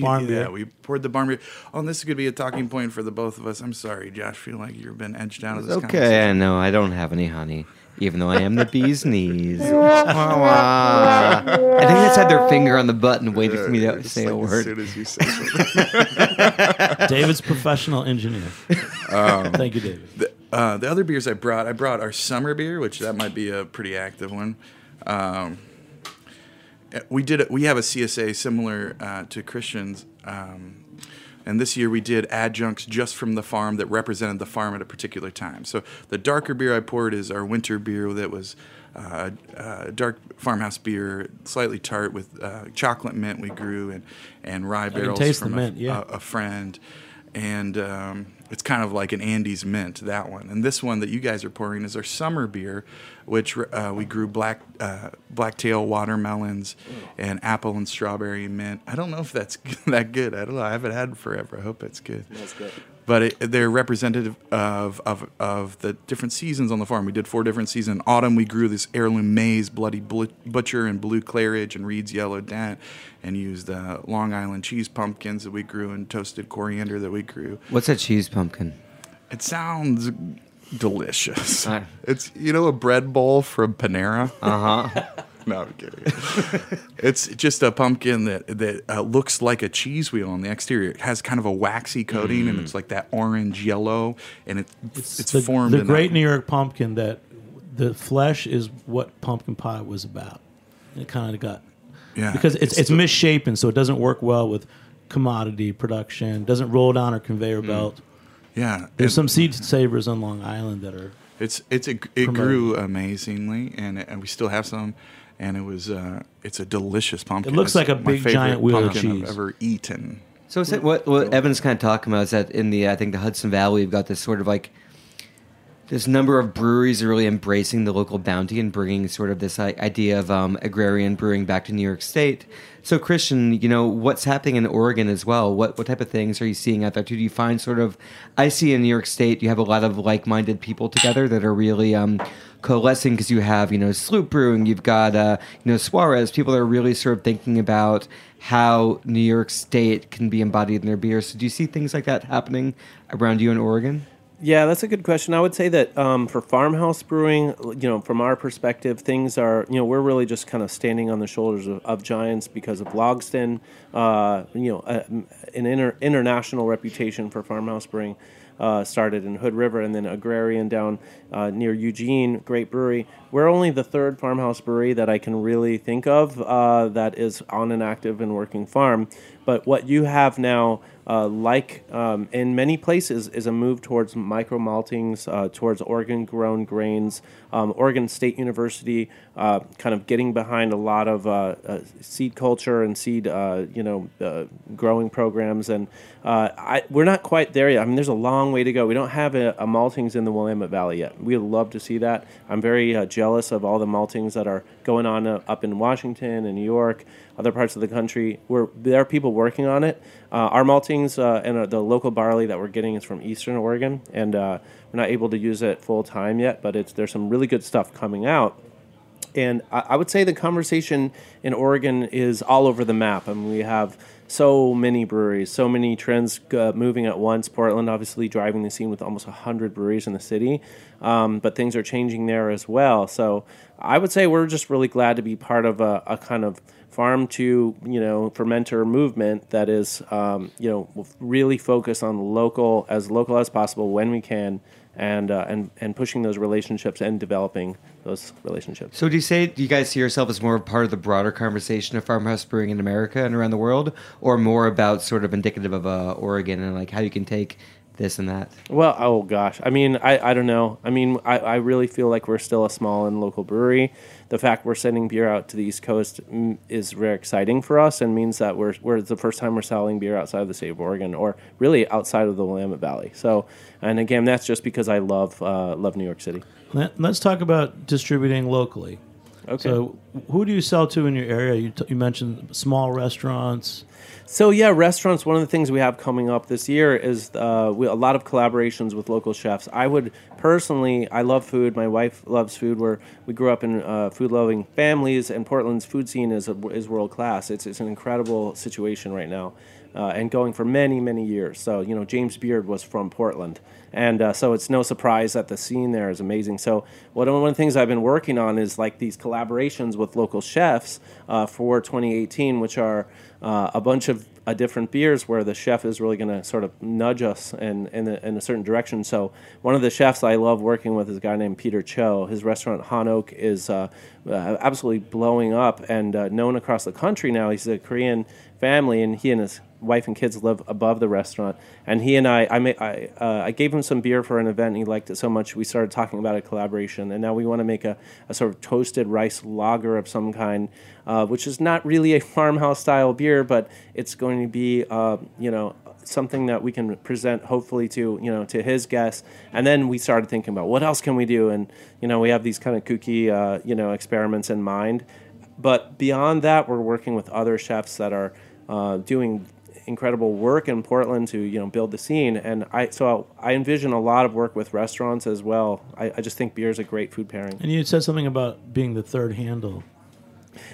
farm yeah, beer. we poured the barn beer. Oh, and this could be a talking point for the both of us. I'm sorry, Josh. Feel like you've been edged out of this. okay. I know. I don't have any honey, even though I am the bee's knees. I think that's had their finger on the button, waiting for me to say like a As word. soon as you say something. David's professional engineer. Um, Thank you, David. The, uh, the other beers I brought, I brought our summer beer, which that might be a pretty active one. Um, we did. We have a CSA similar uh, to Christians, um, and this year we did adjuncts just from the farm that represented the farm at a particular time. So the darker beer I poured is our winter beer that was uh, uh, dark farmhouse beer, slightly tart with uh, chocolate mint we grew and and rye barrels from mint, a, yeah. a, a friend, and um, it's kind of like an Andes mint that one. And this one that you guys are pouring is our summer beer, which uh, we grew black uh, blacktail watermelons and apple and strawberry mint. I don't know if that's that good. I don't know. I haven't had it forever. I hope it's good. That's good. But it, they're representative of, of of the different seasons on the farm. We did four different seasons. In autumn, we grew this heirloom maize, bloody butcher, and blue clarage, and Reid's yellow dent, and used uh, Long Island cheese pumpkins that we grew and toasted coriander that we grew. What's a cheese pumpkin? It sounds delicious. It's you know a bread bowl from Panera. Uh huh. No, I'm kidding. it's just a pumpkin that that uh, looks like a cheese wheel on the exterior. It has kind of a waxy coating, and it's like that orange yellow, and it, it's, the, formed. the in Great that- New York pumpkin that the flesh is what pumpkin pie was about. It kind of got yeah, because it's it's, the- misshapen, so it doesn't work well with commodity production. Doesn't roll down our conveyor belt. yeah. There's and some seed savers on Long Island that are It's it's a, it grew amazingly, and and we still have some. And it was uh, it's a delicious pumpkin. It looks It's like a big, giant wheel of pumpkin I've cheese. ever eaten. So is it what what Evan's kind of talking about is that in the I think the Hudson Valley we've got this sort of like this number of breweries are really embracing the local bounty and bringing sort of this idea of um, agrarian brewing back to New York State. So Christian, you know what's happening in Oregon as well. What what type of things are you seeing out there too? Do you find sort of I see in New York State you have a lot of like minded people together that are really um, coalescing because you have you know Sloop Brewing, you've got uh, you know Suarez, people are really sort of thinking about how New York State can be embodied in their beer. So do you see things like that happening around you in Oregon? Yeah, that's a good question. I would say that um, for farmhouse brewing, you know, from our perspective, things are, you know, we're really just kind of standing on the shoulders of, of giants because of Logsdon, uh, you know, uh, an inter- international reputation for farmhouse brewing. Uh, started in Hood River and then Agrarian down uh, near Eugene, great brewery. We're only the third farmhouse brewery that I can really think of uh, that is on an active and working farm. But what you have now, uh, like um, in many places, is a move towards micro maltings, uh, towards organ grown grains. Um, Oregon State University uh, kind of getting behind a lot of uh, uh, seed culture and seed, you know, growing programs. And I, we're not quite there yet. I mean, there's a long way to go. We don't have a, a maltings in the Willamette Valley yet. We'd love to see that. I'm very jealous of all the maltings that are going on up in Washington and New York, other parts of the country. Where there are people working on it. Uh, our maltings uh, and uh, the local barley that we're getting is from Eastern Oregon, and uh, we're not able to use it full time yet. But it's there's some really good stuff coming out. And I, I would say the conversation in Oregon is all over the map. I mean, we have so many breweries, so many trends uh, moving at once. Portland, obviously, driving the scene with almost 100 breweries in the city. Um, but things are changing there as well. So I would say we're just really glad to be part of a, a kind of farm to you know fermenter movement that is um, you know really focused on local as local as possible when we can and uh, and and pushing those relationships and developing those relationships. So do you say do you guys see yourself as more part of the broader conversation of farmhouse brewing in America and around the world, or more about sort of indicative of uh, Oregon and like how you can take this and that? Well, oh gosh, I mean, I, I don't know. I mean, I, I really feel like we're still a small and local brewery. The fact we're sending beer out to the East Coast mm, is very exciting for us and means that we're we're the first time we're selling beer outside of the state of Oregon or really outside of the Willamette Valley. So, and again, that's just because I love uh, love New York City. Let, let's talk about distributing locally. Okay. So, who do you sell to in your area? You, t- you mentioned small restaurants. So yeah, restaurants. One of the things we have coming up this year is uh, we, a lot of collaborations with local chefs. I would personally, I love food. My wife loves food. We're, we grew up in uh, food-loving families, and Portland's food scene is a, is world class. It's it's an incredible situation right now, uh, and going for many many years. So you know, James Beard was from Portland, and uh, so it's no surprise that the scene there is amazing. So what one of the things I've been working on is like these collaborations with local chefs uh, for 2018, which are uh, a bunch of uh, different beers where the chef is really going to sort of nudge us in in a, in a certain direction. So one of the chefs I love working with is a guy named Peter Cho. His restaurant Han Oak is uh, uh, absolutely blowing up and uh, known across the country now. He's a Korean family, and he and his wife and kids live above the restaurant. And he and I, I, I, uh, I gave him some beer for an event, and he liked it so much we started talking about a collaboration. And now we want to make a, a sort of toasted rice lager of some kind, uh, which is not really a farmhouse style beer, but it's going to be, uh, you know. Something that we can present, hopefully, to you know to his guests, and then we started thinking about what else can we do, and you know we have these kind of kooky uh, you know experiments in mind, but beyond that, we're working with other chefs that are uh, doing incredible work in Portland to you know build the scene. And I so I envision a lot of work with restaurants as well. I, I just think beer is a great food pairing. And you said something about being the third handle.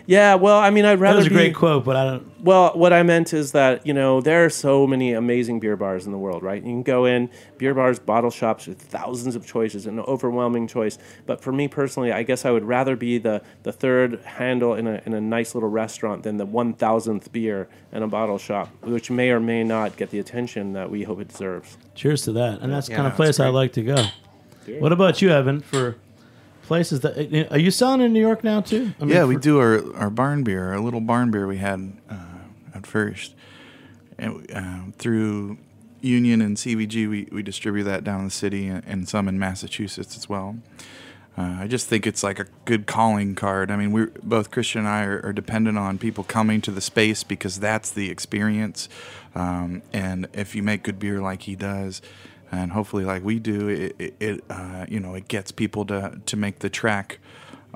Yeah, well, I mean, I'd rather. That rather was a be, great quote, but I don't. Well, what I meant is that, you know, there are so many amazing beer bars in the world, right? You can go in, beer bars, bottle shops with thousands of choices, an overwhelming choice. But for me personally, I guess I would rather be the, the third handle in a, in a nice little restaurant than the 1000th beer in a bottle shop, which may or may not get the attention that we hope it deserves. Cheers to that. And that's the kind of that's place I like to go. What about you, Evan? For places that are you selling in New York now too? I mean, yeah, we for- do our, our barn beer, our little barn beer we had uh, at first. And um, through Union and CVG, we, we distribute that down in the city and, and some in Massachusetts as well. Uh, I just think it's like a good calling card. I mean, we're both Christian and I are, are dependent on people coming to the space because that's the experience. Um, and if you make good beer like he does, and hopefully like we do, it, it, uh, you know it gets people to to make the trek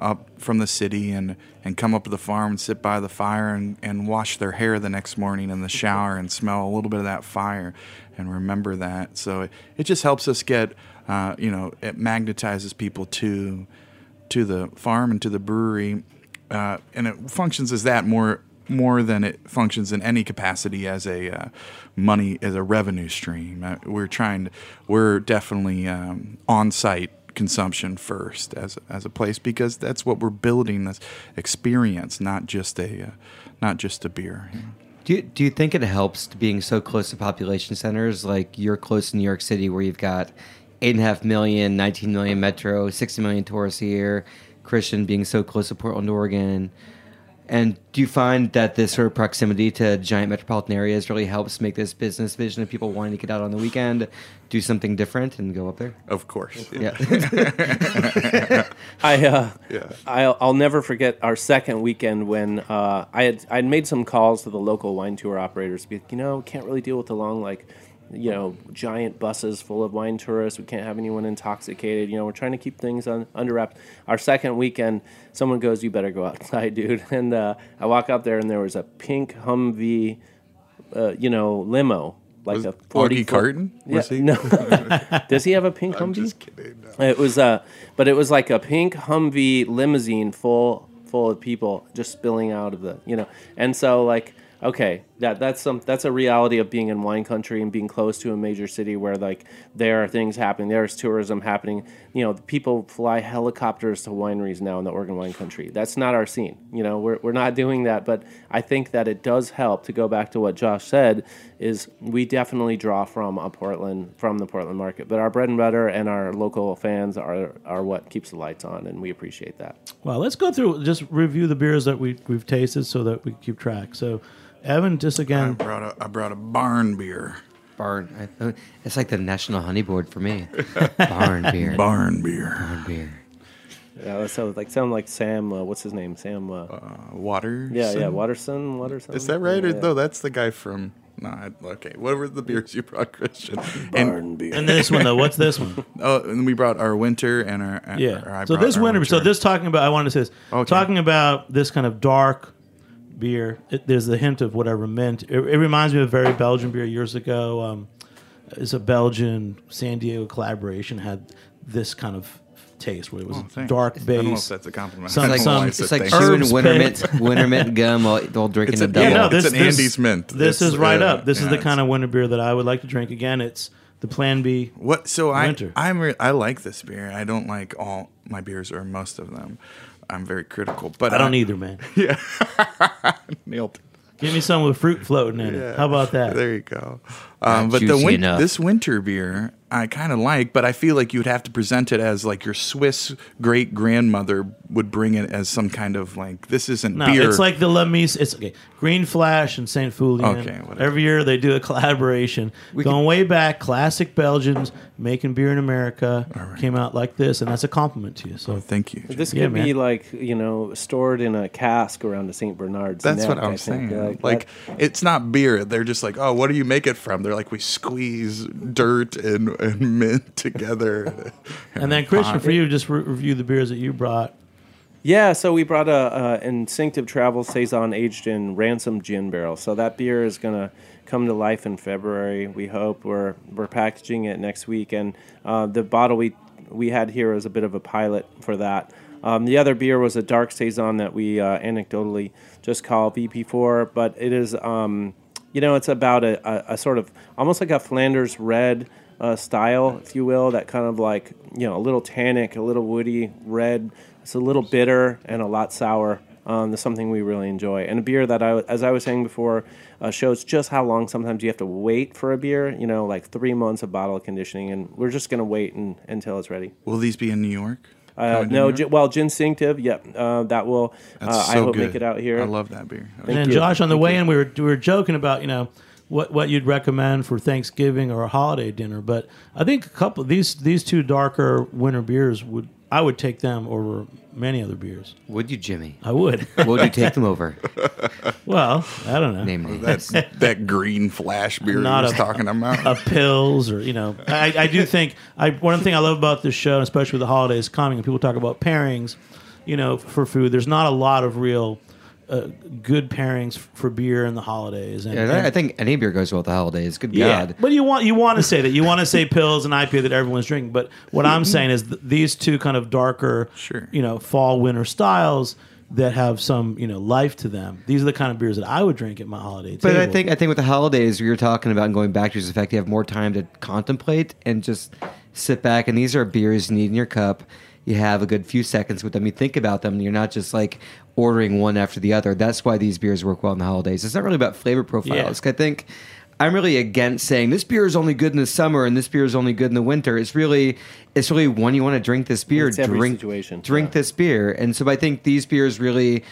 up from the city and, and come up to the farm and sit by the fire and, and wash their hair the next morning in the shower and smell a little bit of that fire and remember that. So it, it just helps us get, uh, you know, it magnetizes people to to the farm and to the brewery, uh, and it functions as that more more than it functions in any capacity as a uh, money as a revenue stream. Uh, we're trying, to, we're definitely um, on site consumption first as as a place because that's what we're building this experience, not just a uh, not just a beer. you know. Do you, do you think it helps being so close to population centers? Like you're close to New York City, where you've got eight and a half million, 19 million metro, 60 million tourists a year. Christian being so close to Portland, Oregon. And do you find that this sort of proximity to giant metropolitan areas really helps make this business vision of people wanting to get out on the weekend, do something different, and go up there? Of course, Yeah. I uh, Yeah. I'll, I'll never forget our second weekend when uh, I had I had made some calls to the local wine tour operators. Be you know can't really deal with the long like you know giant buses full of wine tourists. We can't have anyone intoxicated. You know we're trying to keep things on, under wraps. Our second weekend, someone goes, "You better go outside, dude." And uh, I walk up there and there was a pink Humvee, uh, you know limo. Like Was a forty Augie Carton? Yeah, Was he? no. Does he have a pink I'm Humvee? just kidding. no. It was uh but it was like a pink Humvee limousine full full of people just spilling out of the you know. And so like okay, that that's some that's a reality of being in wine country and being close to a major city where like there are things happening, there's tourism happening. You know, people fly helicopters to wineries now in the Oregon wine country. That's not our scene. You know, we're we're not doing that, but I think that it does help to go back to what Josh said is we definitely draw from a Portland from the Portland market. But our bread and butter and our local fans are are what keeps the lights on and we appreciate that. Well, let's go through just review the beers that we we've tasted so that we keep track. So, Evan, just I again, brought a I brought a barn beer. Barn. I, it's like the national honey board for me. Barn beer. Barn beer. Barn beer. Yeah, that sounds like sound like Sam. Uh, what's his name? Sam. Uh, Uh, water. yeah, yeah, Waterson. Waterson. Is that right? Or Yeah. no, that's the guy from. No, I- okay. What were the beers you brought, Christian? Barn And, beer. and this one though. What's this one? oh, and we brought our winter and our. or Yeah. I So brought this our winter. So this talking about. I wanted to say this. Okay. Talking about this kind of dark beer. It, there's a hint of whatever mint. It, it reminds me of a very Belgian beer years ago. Um, it's a Belgian San Diego collaboration had this kind of taste where it was Oh, thanks. dark I don't know base. if that's a compliment. Some- It's like, why I some- said it's like chewing winter mint, winter mint gum while, while drinking It's a an- double. yeah, no, it's this, an this- Andes mint. This It's, is right uh, up. This is the kind of winter beer that I would like to drink. Again, it's the Plan Bee. What? So I I'm re- I like this beer. I don't like all my beers or most of them. I'm very critical, but I don't either, man. Yeah, nailed it. Give me some with fruit floating in it. How about that? There you go. Um, but the win- this winter beer, I kind of like, but I feel like you'd have to present it as like your Swiss great grandmother would bring it as some kind of like this isn't beer. No, beer. it's like the La Mise. It's okay. Green Flash and Saint Feuillien. Okay, whatever. Every year they do a collaboration. We Going way back, classic Belgians making beer in America came out like this, and that's a compliment to you. So oh, Thank you. This Yeah, could be man. like you know stored in a cask around a St. Bernard's. That's neck, what I'm I think. saying. Like, it's not beer. They're just like, oh, what do you make it from? They're like, we squeeze dirt and, and mint together. And then Christian, for you, to just re- review the beers that you brought. Yeah, so we brought a, a instinctive travel saison aged in ransom gin barrel. So that beer is gonna come to life in February. We hope we're we're packaging it next week, and uh, the bottle we we had here was a bit of a pilot for that. Um, the other beer was a dark saison that we uh, anecdotally just call VP4, but it is um, you know it's about a, a, a sort of almost like a Flanders red uh, style, if you will, that kind of like you know a little tannic, a little woody red. It's a little bitter and a lot sour. Um, that's something we really enjoy, and a beer that I, as I was saying before, uh, shows just how long sometimes you have to wait for a beer. You know, like three months of bottle conditioning, and we're just gonna wait and, until it's ready. Will these be in New York? Uh, no, New gi- York? well, Ginstinctive, yep, uh, that will. That's uh, so I hope good. make it out here. I love that beer. And then you. Josh, on the Thank way you. in, we were we were joking about you know what what you'd recommend for Thanksgiving or a holiday dinner, but I think a couple these these two darker winter beers would I would take them over many other beers. Would you, Jimmy? I would. Would you take them over? well, I don't know. Name names. That's that green flash beer Not you was a- talking about. a pils or you know I, I do think I one thing I love about this show, especially with the holidays coming, and people talk about pairings, you know, for food. There's not a lot of real uh, good pairings for beer in the holidays. And, Yeah, and- I think any beer goes well with the holidays. Good yeah, God. but you want you want to say that you want to say pils and IPA that everyone's drinking. But what I'm saying is th- these two kind of darker, Sure. you know, fall winter styles that have some you know life to them. These are the kind of beers that I would drink at my holiday But. I think I think with the holidays, we were talking about and going back to is the fact you have more time to contemplate and just sit back. And these are beers you need in your cup. You have a good few seconds with them. You think about them. And you're not just like ordering one after the other. That's why these beers work well in the holidays. It's not really about flavor profiles. I think I'm really against saying this beer is only good in the summer and this beer is only good in the winter. It's really it's really when you want to drink this beer, drink situation. drink this beer. And so I think these beers really,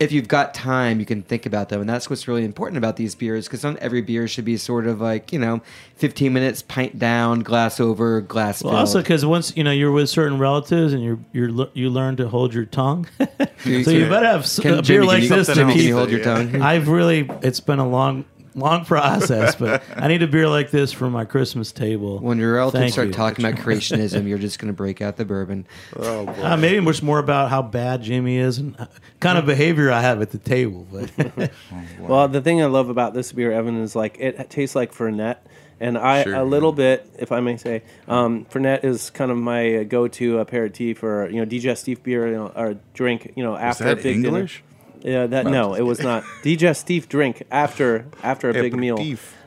if you've got time, you can think about them. And that's what's really important about these beers because not every beer should be sort of like, you know, 15 minutes, pint down, glass over, glass Well, filled. also because once you know you're with certain relatives and you're you're you learn to hold your tongue, so you better have Can- a beer like you- this to something else Can keep. you hold your tongue? I've really it's been a long long process, but I need a beer like this for my Christmas table. When your relatives Thank start you. talking about creationism, you're just going to break out the bourbon. oh boy. Uh, maybe much more about how bad Jimmy is and uh, kind of behavior I have at the table. But Well, the thing I love about this beer, Evan, is like it tastes like Fernet, and I Sure, a little bit, if I may say, um, Fernet is kind of my go-to aperitif for you know digestif beer you know, or drink. You know after a that big English? dinner. Yeah, that no, it was not digestif drink after after a big meal.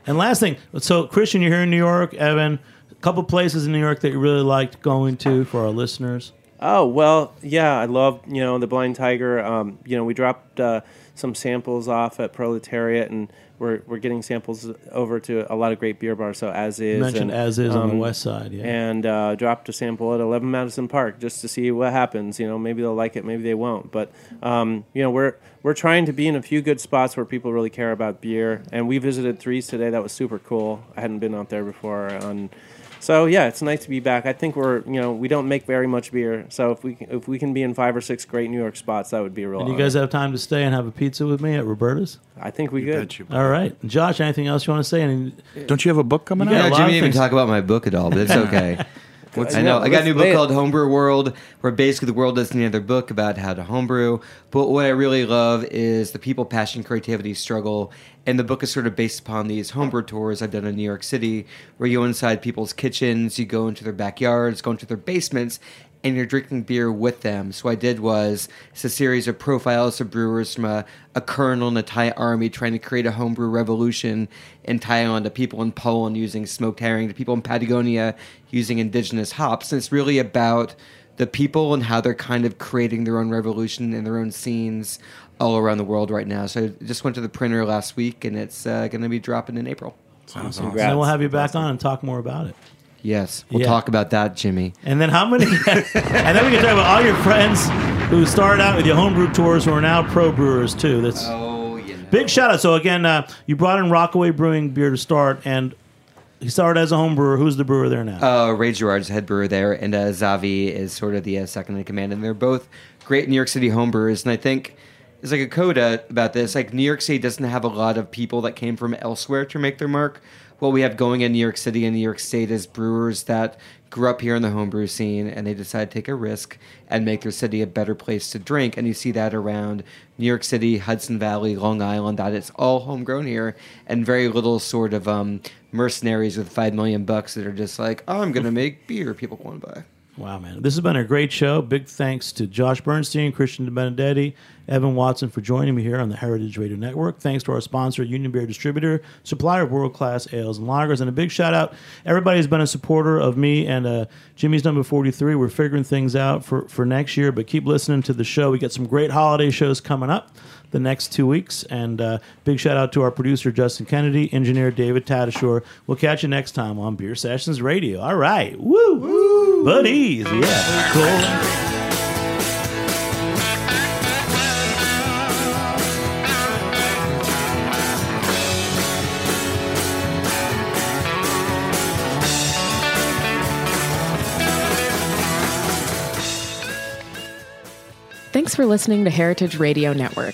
And last thing, so Christian, you're here in New York. Evan, a couple places in New York that you really liked going to for our listeners. Oh well, yeah, I love you know the Blind Tiger. Um, you know, we dropped uh, some samples off at Proletariat, and we're we're getting samples over to a lot of great beer bars. So as is You mentioned and, as is on the um, west side. Yeah. and uh, dropped a sample at 11 Madison Park just to see what happens. You know, maybe they'll like it, maybe they won't. But um, you know, we're we're trying to be in a few good spots where people really care about beer. And we visited Threes today. That was super cool. I hadn't been out there before. And so yeah, it's nice to be back. I think we're you know we don't make very much beer, so if we can, if we can be in five or six great New York spots, that would be a real. and you honor. guys have time to stay and have a pizza with me at Roberta's. I think we You could. bet you. All right, Josh. Anything else you want to say? Any, Don't you have a book coming You out? Yeah, lot Jimmy didn't even things- talk about my book at all, but it's okay. What's- I know. no, I got a new book called Homebrew World, where basically the world doesn't need another book about how to homebrew. But what I really love is the people, passion, creativity, struggle. And the book is sort of based upon these homebrew tours I've done in New York City, where you go inside people's kitchens, you go into their backyards, go into their basements, and you're drinking beer with them. So what I did was it's a series of profiles of brewers from a, a colonel in the Thai army trying to create a homebrew revolution in Thailand, to people in Poland using smoked herring, to people in Patagonia using indigenous hops. And it's really about the people and how they're kind of creating their own revolution and their own scenes all around the world right now. So I just went to the printer last week, and it's uh, going to be dropping in April. Sounds And awesome. then we'll have you back on and talk more about it. Yes, we'll Yeah. talk about that, Jimmy. And then how many? and then we can talk about all your friends who started out with your homebrew tours who are now pro brewers too. That's Oh, big shout out. So again, uh, you brought in Rockaway Brewing beer to start, and he started as a home brewer. Who's the brewer there now? Uh, Ray Gerard's head brewer there, and uh, Zavi is sort of the uh, second in command, and they're both great New York City homebrewers. And I think there's like a coda about this. Like New York City doesn't have a lot of people that came from elsewhere to make their mark. What we have going in New York City and New York State is brewers that grew up here in the homebrew scene and they decide to take a risk and make their city a better place to drink. And you see that around New York City, Hudson Valley, Long Island, that it's all homegrown here and very little sort of um, mercenaries with five million bucks that are just like, oh, I'm going to make beer people want to buy. Wow, man. This has been a great show. Big thanks to Josh Bernstein, Christian DeBenedetti, Evan Watson for joining me here on the Heritage Radio Network. Thanks to our sponsor, Union Beer Distributor, supplier of world class ales and lagers. And a big shout out. Everybody's been a supporter of me and uh, Jimmy's number 43. We're figuring things out for, for next year, but keep listening to the show. We got some great holiday shows coming up the next two weeks. And uh, big shout out to our producer, Justin Kennedy, engineer David Tadashore. We'll catch you next time on Beer Sessions Radio. All right. Woo! Woo! Buddies. Yeah. Cool. Thanks for listening to Heritage Radio Network,